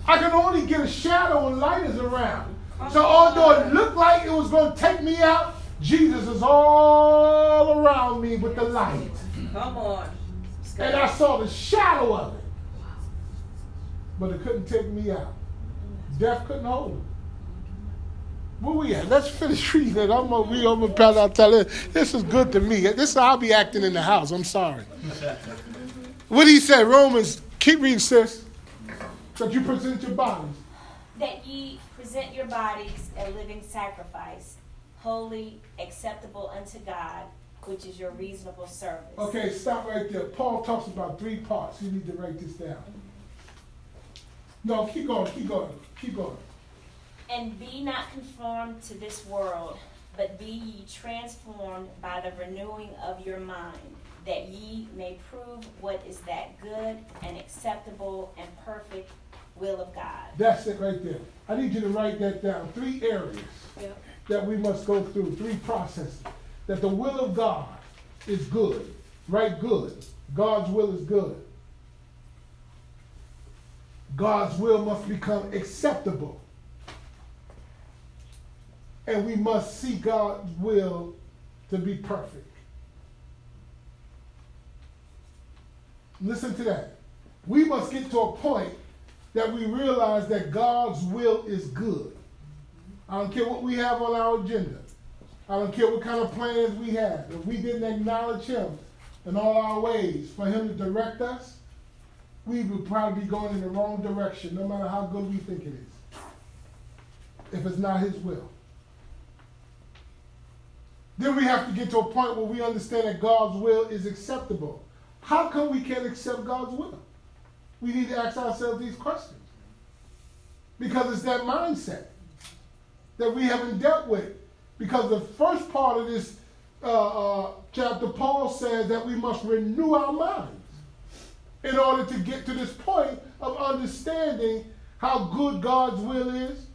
I can only get a shadow when light is around. So although it looked like it was going to take me out, Jesus is all around me with the light. Come on. And I saw the shadow of it. But it couldn't take me out. Death couldn't hold him. Where we at? Let's finish reading it. I'm gonna we over past I tell it. This is good to me. This I'll be acting in the house. I'm sorry. What he said, Romans, keep reading, sis. That you present your bodies. That ye present your bodies a living sacrifice, holy, acceptable unto God, which is your reasonable service. Okay, stop right there. Paul talks about three parts. You need to write this down. No, keep going, keep going, keep going. And be not conformed to this world, but be ye transformed by the renewing of your mind, that ye may prove what is that good and acceptable and perfect will of God. That's it right there. I need you to write that down. Three areas Yep. that we must go through, three processes. That the will of God is good, right? Good. God's will is good. God's will must become acceptable. And we must see God's will to be perfect. Listen to that. We must get to a point that we realize that God's will is good. I don't care what we have on our agenda. I don't care what kind of plans we have. If we didn't acknowledge Him in all our ways, for Him to direct us, we would probably be going in the wrong direction, no matter how good we think it is. If it's not His will. Then we have to get to a point where we understand that God's will is acceptable. How come we can't accept God's will? We need to ask ourselves these questions. Because it's that mindset that we haven't dealt with. Because the first part of this uh, uh, chapter, Paul says that we must renew our minds in order to get to this point of understanding how good God's will is,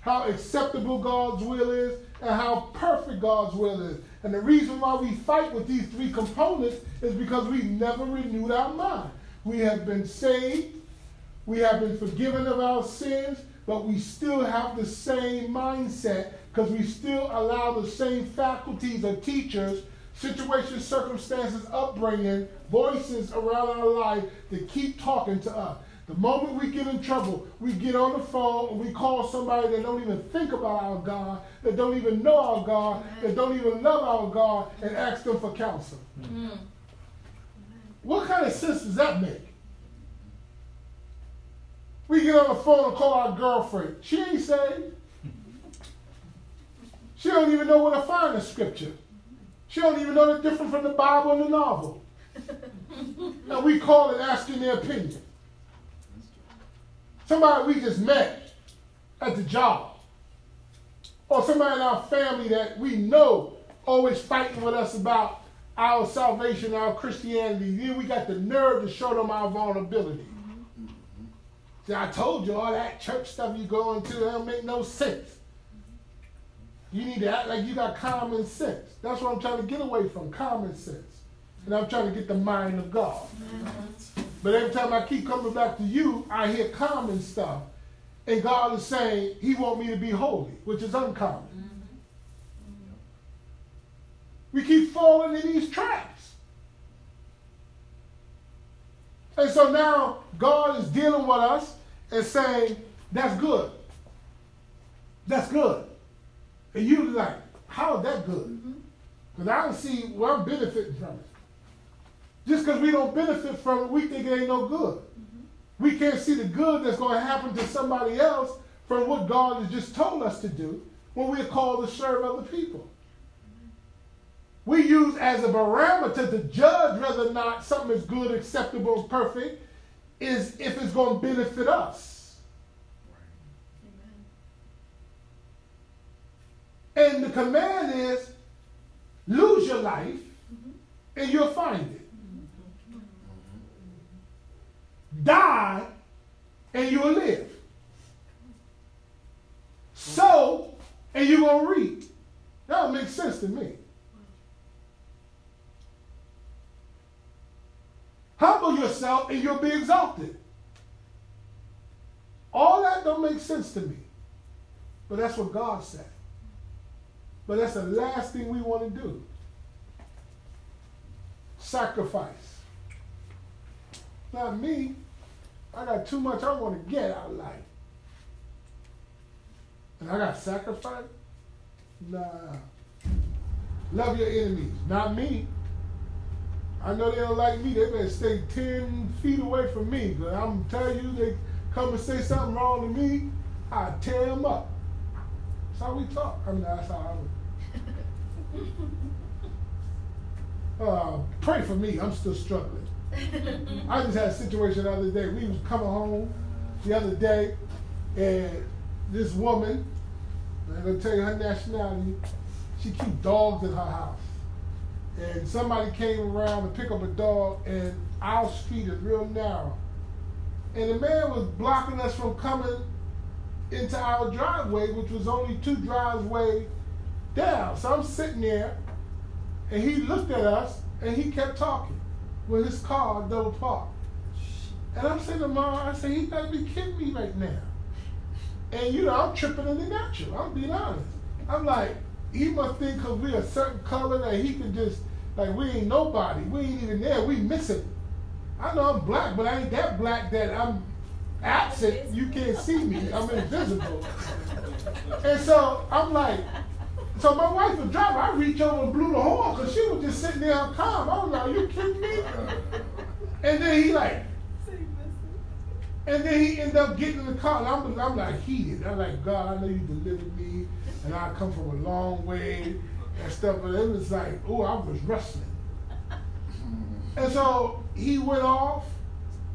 how acceptable God's will is, and how perfect God's will is. And the reason why we fight with these three components is because we never renewed our mind. We have been saved, we have been forgiven of our sins, but we still have the same mindset because we still allow the same faculties of teachers, situations, circumstances, upbringing, voices around our life to keep talking to us. The moment we get in trouble, we get on the phone and we call somebody that don't even think about our God, that don't even know our God, that don't even love our God, and ask them for counsel. Mm-hmm. What kind of sense does that make? We get on the phone and call our girlfriend. She ain't saved. She don't even know where to find the scripture. She don't even know the difference from the Bible and the novel. and we call it asking their opinion. Somebody we just met at the job. Or somebody in our family that we know always fighting with us about our salvation, our Christianity. Then we got the nerve to show them our vulnerability. See, I told you all that church stuff you going to, that don't make no sense. You need to act like you got common sense. That's what I'm trying to get away from, common sense. And I'm trying to get the mind of God. But every time I keep coming back to you, I hear common stuff. And God is saying he want me to be holy, which is uncommon. We keep falling in these traps. And so now God is dealing with us and saying, that's good. That's good. And you like, how is that good? Mm-hmm. Because I don't see where I'm benefiting from it. Just because we don't benefit from it, we think it ain't no good. Mm-hmm. We can't see the good that's going to happen to somebody else from what God has just told us to do when we're called to serve other people. Mm-hmm. We use as a barometer to judge whether or not something is good, acceptable, perfect is if it's going to benefit us. And the command is lose your life mm-hmm. and you'll find it. Die and you'll live. Sow and you're going to reap. That makes sense to me. Humble yourself and you'll be exalted. All that don't make sense to me. But that's what God said. But that's the last thing we want to do. Sacrifice. Not me. I got too much I want to get out of life. And I got sacrifice? Nah. Love your enemies. Not me. I know they don't like me. They better stay 10 feet away from me. Because I'm telling you, they come and say something wrong to me, I tear them up. That's how we talk. I mean, that's how I would. Uh, pray for me. I'm still struggling. I just had a situation the other day. We was coming home the other day, and this woman, I'm gonna tell you her nationality, she keep dogs in her house. And somebody came around to pick up a dog, and our street is real narrow. And the man was blocking us from coming into our driveway, which was only two driveways down. So I'm sitting there, and he looked at us, and he kept talking with his car double parked. And I'm saying to mom, I said, he gotta be kidding me right now. And you know, I'm tripping in the natural. I'm being honest. I'm like, he must think because we're a certain color that he can just, like, we ain't nobody. We ain't even there. We missing. I know I'm black, but I ain't that black that I'm absent. You can't see me. I'm invisible. and so I'm like, so my wife was driving. I reached over and blew the horn because she was just sitting there calm. I was like, you kidding me? And then he like, And then he ended up getting in the car. I'm, I'm like heated. I'm like, God, I know you delivered me, and I come from a long way and stuff. But it was like, oh, I was wrestling. And so he went off,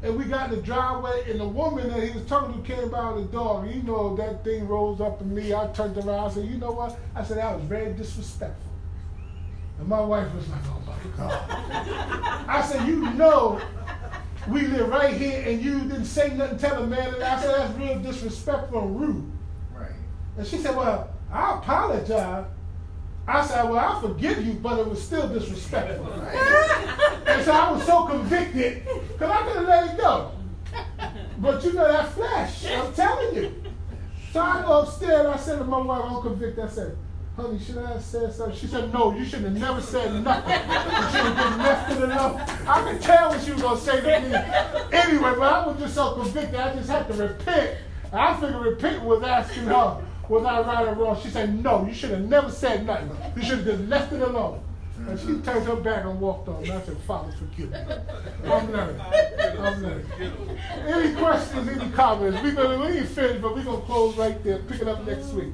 and we got in the driveway, and the woman that he was talking to came by with the dog. You know, that thing rose up in me. I turned around. I said, you know what? I said, that was very disrespectful. And my wife was like, oh my God. I said, you know, we live right here, and you didn't say nothing, tell a man. And I said, that's real disrespectful and rude. Right. And she said, well, I apologize. I said, well, I forgive you, but it was still disrespectful. and so I was so convicted, because I could have let it go. But you know that flesh, I'm telling you. So I go upstairs, I said to my wife, I'm convicted. I said, honey, should I have said something? She said, no, you should have never said nothing. You should have been left it alone. I could tell what she was going to say to me anyway, but I was just so convicted, I just had to repent. I figured repent was asking her, was I right or wrong? She said, no, you should have never said nothing. You should have just left it alone. And she mm-hmm. turned her back and walked on. And I said, Father, forgive me. I'm learning. I'm learning. Any questions, any comments? We're gonna, we ain't finished, but we're going to close right there. Pick it up next week.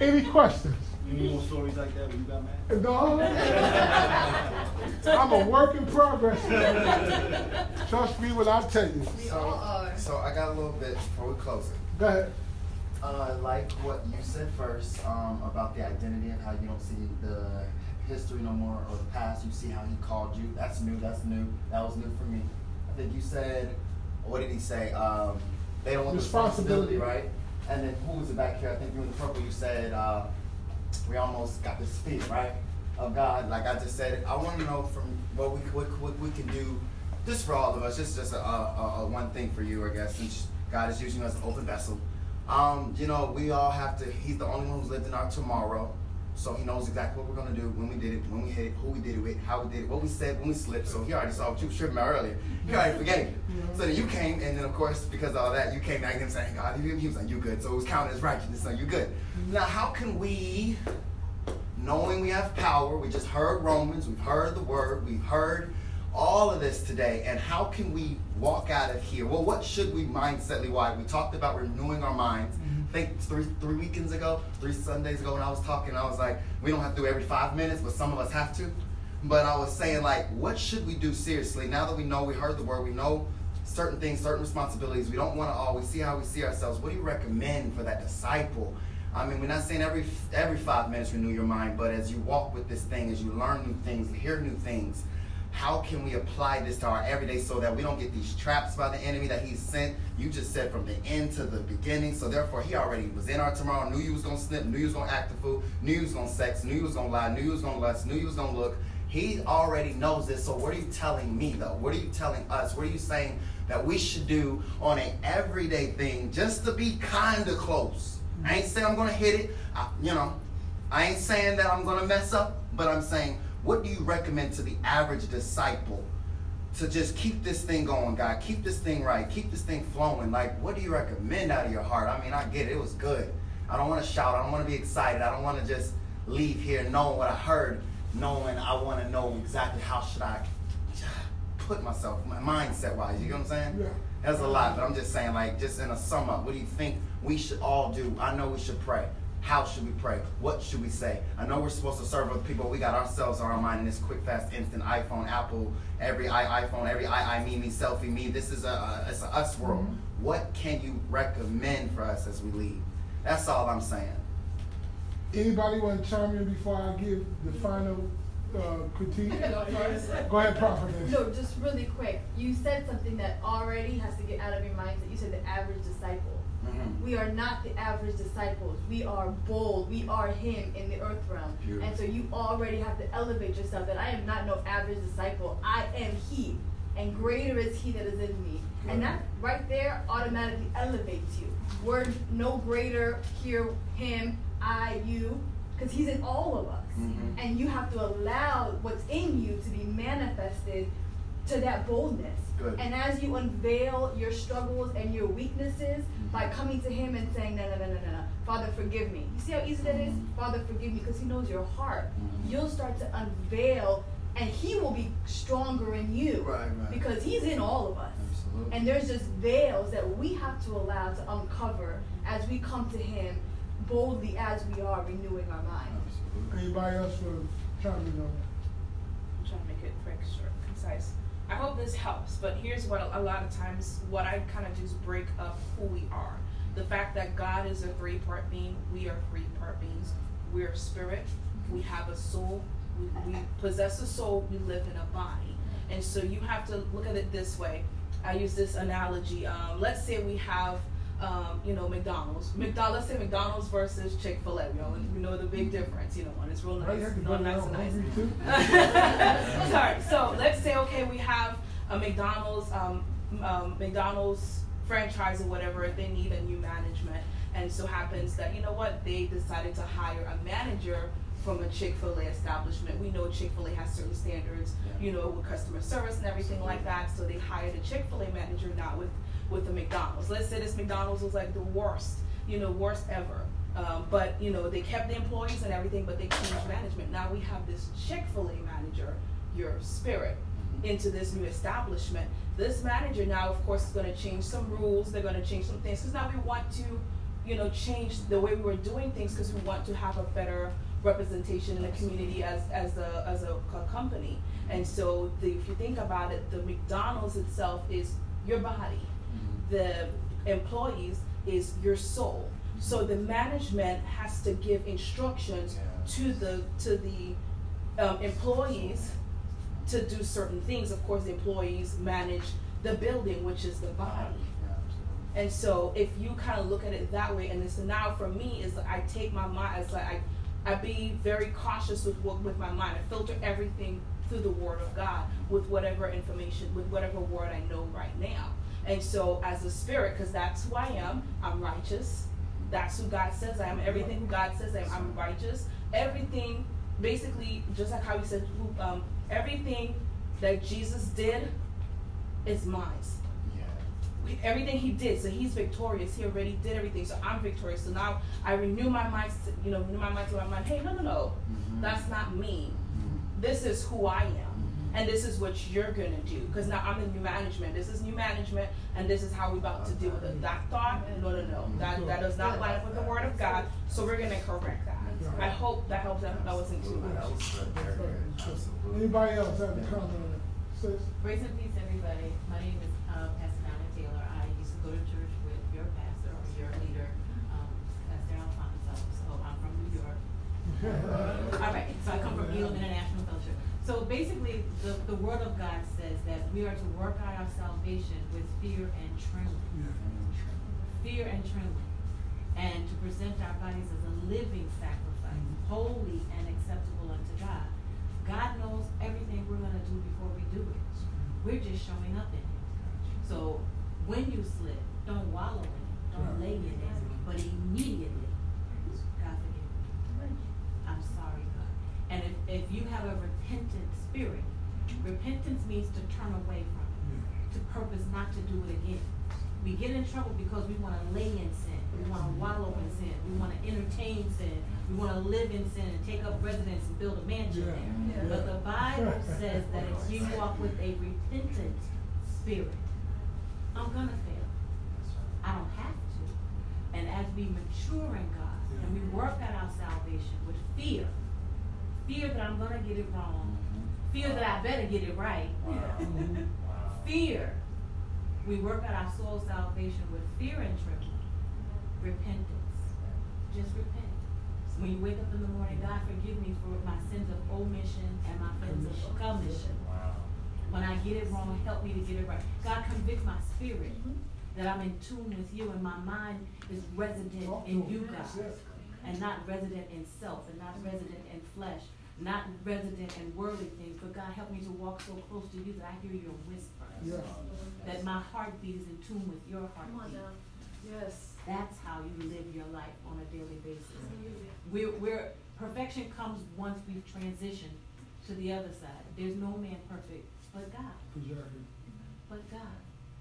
Any questions? Any more stories like that when you got mad? No. I'm a work in progress. Trust me when I tell you. We all are. So I got a little bit before we close it. Go ahead. Uh, like what you said first um, about the identity and how you don't see the history no more or the past. You see how he called you. That's new. That's new. That was new for me. I think you said, what did he say? Um, they don't want the responsibility, right? And then who was it back here? I think you in the purple. You said uh, we almost got this fear, right? Of God, like I just said. I want to know from what we what, what we can do, just for all of us. Just just a, a, a one thing for you, I guess, since God is using us as an open vessel. Um, you know, we all have to. He's the only one who's lived in our tomorrow, so he knows exactly what we're gonna do when we did it, when we hit it, who we did it with, how we did it, what we said when we slipped. So he already saw what you were tripping about earlier. He already forgave you. So then you came, and then of course because of all that, you came back and saying, God, he, he was like, you good. So it was counted as righteousness. So you good. Now, how can we, knowing we have power, we just heard Romans, we've heard the word, we've heard all of this today, and how can we walk out of here? Well, what should we mindsetly why? We talked about renewing our minds. I think three three weekends ago, three Sundays ago when I was talking, I was like, we don't have to do every five minutes, but some of us have to. But I was saying like, what should we do seriously now that we know we heard the word, we know certain things, certain responsibilities. We don't want to always see how we see ourselves. What do you recommend for that disciple? I mean, we're not saying every every five minutes renew your mind, but as you walk with this thing, as you learn new things, hear new things, how can we apply this to our everyday so that we don't get these traps by the enemy that he sent? You just said from the end to the beginning. So therefore, he already was in our tomorrow, knew you was gonna snip, knew you was gonna act the fool, knew you was gonna sex, knew you was gonna lie, knew you was gonna lust, knew you was gonna look. He already knows this. So what are you telling me though? What are you telling us? What are you saying that we should do on an everyday thing just to be kind of close? I ain't saying I'm gonna hit it. I, you know, I ain't saying that I'm gonna mess up, but I'm saying what do you recommend to the average disciple to just keep this thing going, God? Keep this thing right. Keep this thing flowing. Like, what do you recommend out of your heart? I mean, I get it. It was good. I don't want to shout. I don't want to be excited. I don't want to just leave here knowing what I heard, knowing I want to know exactly how should I put myself, my mindset wise. You know what I'm saying? Yeah. That's a lot, but I'm just saying, like, just in a sum up, what do you think we should all do? I know we should pray. How should we pray? What should we say? I know we're supposed to serve other people. We got ourselves on our mind in this quick, fast, instant iPhone, Apple, every i iPhone, every I, I, me, me, selfie, me. This is a, a it's a us world. Mm-hmm. What can you recommend for us as we leave? That's all I'm saying. Anybody want to chime in before I give the final uh, critique? Go first. Go ahead, prophetess. No, just really quick. You said something that already has to get out of your mind. mindset. You said the average disciple. Mhm. We are not the average disciples. We are bold. We are Him in the earth realm. Beautiful. And so you already have to elevate yourself that I am not no average disciple. I am He. And greater is He that is in me. And that right there automatically elevates you. We're no greater here, Him, I, you, because He's in all of us. Mhm. And you have to allow what's in you to be manifested to that boldness. Good. And as you unveil your struggles and your weaknesses Mm-hmm. by coming to Him and saying, No, no, no, no, no, no. Father, forgive me. You see how easy that is? Mhm. Father, forgive me because He knows your heart. Mhm. You'll start to unveil and he will be stronger in you Right, right. because he's in all of us. Absolutely. And there's just veils that we have to allow to uncover as we come to him boldly as we are renewing our mind. Absolutely. Anybody else will chime in on I'm trying to make it quick, short, concise. I hope this helps, but here's what a, lot of times what I kind of do is break up who we are. The fact that God is a three part being, we are three part beings. We're spirit, we have a soul, we, we possess a soul, we live in a body. And so you have to look at it this way. I use this analogy. Um, let's say we have, um, you know, McDonald's. McDonald's, let's say McDonald's versus Chick Fil A. You know, and we know the big difference. You know, one is real that? Right, nice, you have to no, go nice and nice. Sorry. So let's say okay, we have a McDonald's, um, um, McDonald's franchise or whatever. They need a new management, and so happens that you know what they decided to hire a manager from a Chick Fil A establishment. We know Chick Fil A has certain standards, you know, with customer service and everything like that. So they hired a Chick Fil A manager not with with the McDonald's. Let's say this McDonald's was like the worst, you know, worst ever. Um, but you know they kept the employees and everything, but they changed management. Now we have this Chick Fil A manager, your spirit, into this new establishment. This manager now, of course, is going to change some rules. They're going to change some things because now we want to, you know, change the way we were doing things because we want to have a better representation in the community as as a as a, co- company. And so, the, if you think about it, the McDonald's itself is your body the employees is your soul. So the management has to give instructions to the to the um, employees to do certain things. Of course, the employees manage the building, which is the body. And so if you kind of look at it that way, and it's now for me is like I take my mind, it's like I, I be very cautious with what with my mind. I filter everything through the Word of God with whatever information, with whatever word I know right now. And so as a spirit, because that's who I am, I'm righteous. That's who God says I am. Everything God says I am, I'm righteous. Everything, basically, just like how He said, um, everything that Jesus did is mine Yeah. everything he did, so he's victorious. He already did everything, so I'm victorious. So now I renew my mind, to- you know, renew my mind to my mind. Hey, no, no, no, Mhm. that's not me. Mhm. This is who I am. And this is what you're gonna do. Because now I'm the new management. This is new management, and this is how we're about to deal with it. That thought, no, no, no, that that does not line up with the word of God. So we're gonna correct that. I hope that helps. That that wasn't too much. That was good. Very good. Absolutely. Anybody else have a comment on it? Grace and peace, everybody. My name is uh, Pastor Donna Taylor. I used to go to church with your pastor or your leader, um, Pastor Alfonso. So I'm from New York. All right, so I come from Elam International Fellowship. So basically, the, the Word of God says that we are to work out our salvation with fear and trembling. Fear and trembling. And to present our bodies as a living sacrifice, mm-hmm. holy and acceptable unto God. God knows everything we're going to do before we do it. We're just showing up in it. So when you slip, don't wallow in it, don't lay in it, but immediately, God forgive me. I'm sorry, God. And if, if you have a repentant spirit, repentance means to turn away from it, to purpose not to do it again. We get in trouble because we want to lay in sin. We want to mm-hmm. wallow in sin. We want to entertain sin. We want to live in sin and take up residence and build a mansion Yeah. there. But the Bible says that if you walk with a repentant spirit, I'm gonna fail. I don't have to. And as we mature in God and we work out our salvation with fear, fear that I'm gonna get it wrong, fear that I better get it right, fear, we work out our soul salvation with fear and trembling, repentance. Just repent. When you wake up in the morning, God forgive me for my sins of omission and my sins of commission. When I get it wrong, help me to get it right. God convict my spirit that I'm in tune with you and my mind is resident in you, God. And not resident in self and not resident in flesh, not resident in worldly things. But God, help me to walk so close to you that I hear your whisper. Yeah. That my heartbeat is in tune with your heartbeat. Yes. That's how you live your life on a daily basis. We're, we're, perfection comes once we've transitioned to the other side. There's no man perfect but God, Exactly. but God.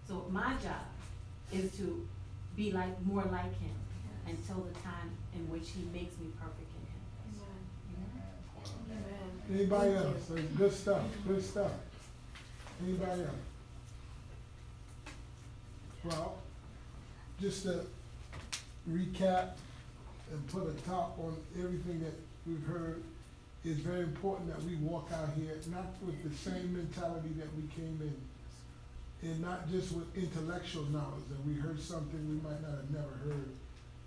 So my job is to be like, more like him until the time in which he makes me perfect in him. Amen. Anybody else? That's Good stuff, good stuff. Anybody else? Well, just to recap and put a top on everything that we've heard, it's very important that we walk out here not with the same mentality that we came in. And not just with intellectual knowledge, that we heard something we might not have never heard.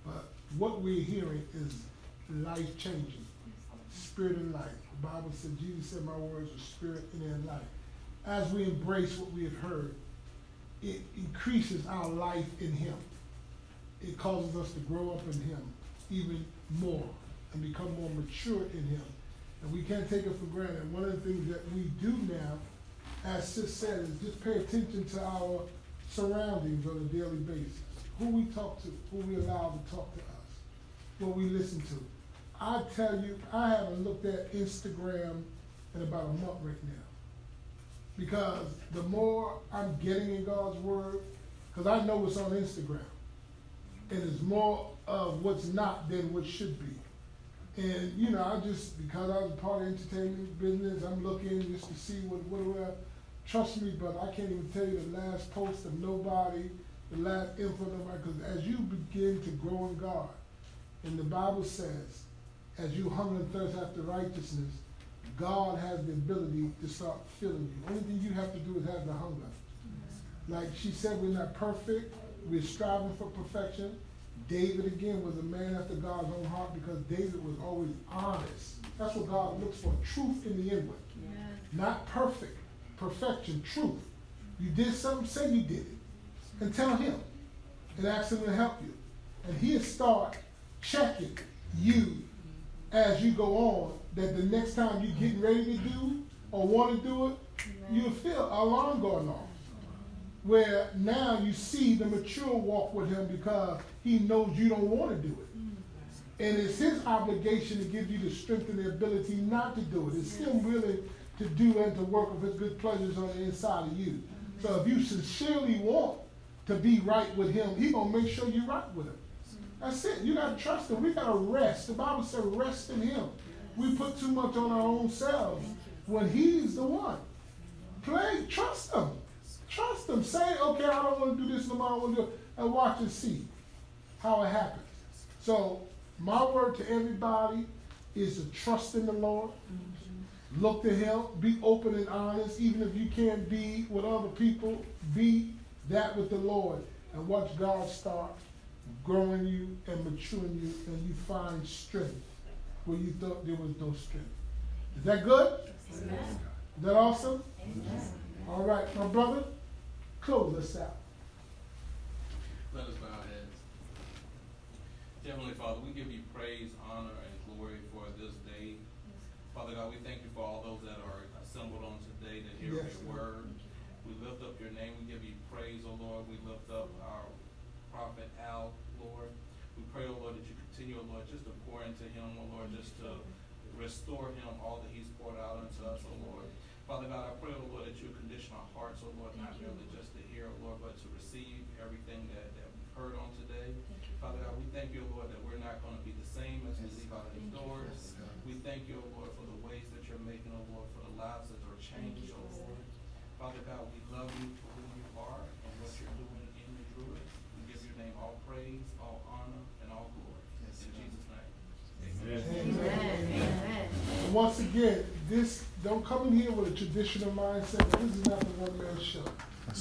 But what we're hearing is life changing, spirit and life. The Bible said, Jesus said, My words are spirit and life. As we embrace what we have heard, it increases our life in Him. It causes us to grow up in Him even more and become more mature in Him. And we can't take it for granted. One of the things that we do now, as Sis said, is just pay attention to our surroundings on a daily basis. Who we talk to, who we allow to talk to us, what we listen to. I tell you, I haven't looked at Instagram in about a month right now. Because the more I'm getting in God's Word, because I know what's on Instagram, and it's more of what's not than what should be. And you know, I just because I was part of entertainment business, I'm looking just to see what what trust me, but I can't even tell you the last post of nobody, the last info of nobody, because as you begin to grow in God, and the Bible says, as you hunger and thirst after righteousness, God has the ability to start filling you. Only thing you have to do is have the hunger. Like she said, we're not perfect. We're striving for perfection. David again was a man after God's own heart because David was always honest. That's what God looks for, truth in the inward. Not perfect, perfection, truth. You did something, say you did it. And tell him. And ask him to help you. And he'll start checking you as you go on that the next time you're getting ready to do or want to do it, you'll feel alarm going off. Where now you see the mature walk with him because he knows you don't want to do it. Mm. And it's his obligation to give you the strength and the ability not to do it. It's him willing to do and to work of his good pleasures on the inside of you. So if you sincerely want to be right with him, he gonna make sure you're right with him. That's it. You gotta trust him. We gotta rest. The Bible says rest in him. We put too much on our own selves when he's the one. Play, trust him. Trust him. Say, okay, I don't want to do this no more. I want to do it. And watch and see how it happens. So my word to everybody is to trust in the Lord. Look to him. Be open and honest. Even if you can't be with other people, be that with the Lord. And watch God start growing you and maturing you and you find strength where you thought there was no strength. Is that good? Amen. Is that awesome? Amen. All right, my brother, close us out. Let us bow our heads. Heavenly Father, we give you praise, honor, and glory for this day. Father God, we thank you for all those that are assembled on today to hear Yes, your Lord. word. We lift up your name. We give you praise, O Lord. We lift up our prophet Al, Lord. We pray, O Lord, that you continue, O Lord, just to pour into him, O Lord, just to restore him all that he's poured out into us, O Lord. Father God, I pray, O Lord, that you condition our hearts, O Lord, not merely just to hear, O Lord, but to receive everything that, that we've heard on today. Father God, we thank you, O Lord, that we're not going to be the same as we leave out of these doors. We thank you, O Lord, for the ways that you're making, O Lord, for the lives that are changed, O Lord. Father God, we love you for who you are and what you're doing in the Druids. We give your name all praise, all honor, and all glory. In Jesus' name. Amen. Once again, this don't come in here with a traditional mindset. This is not the one man show.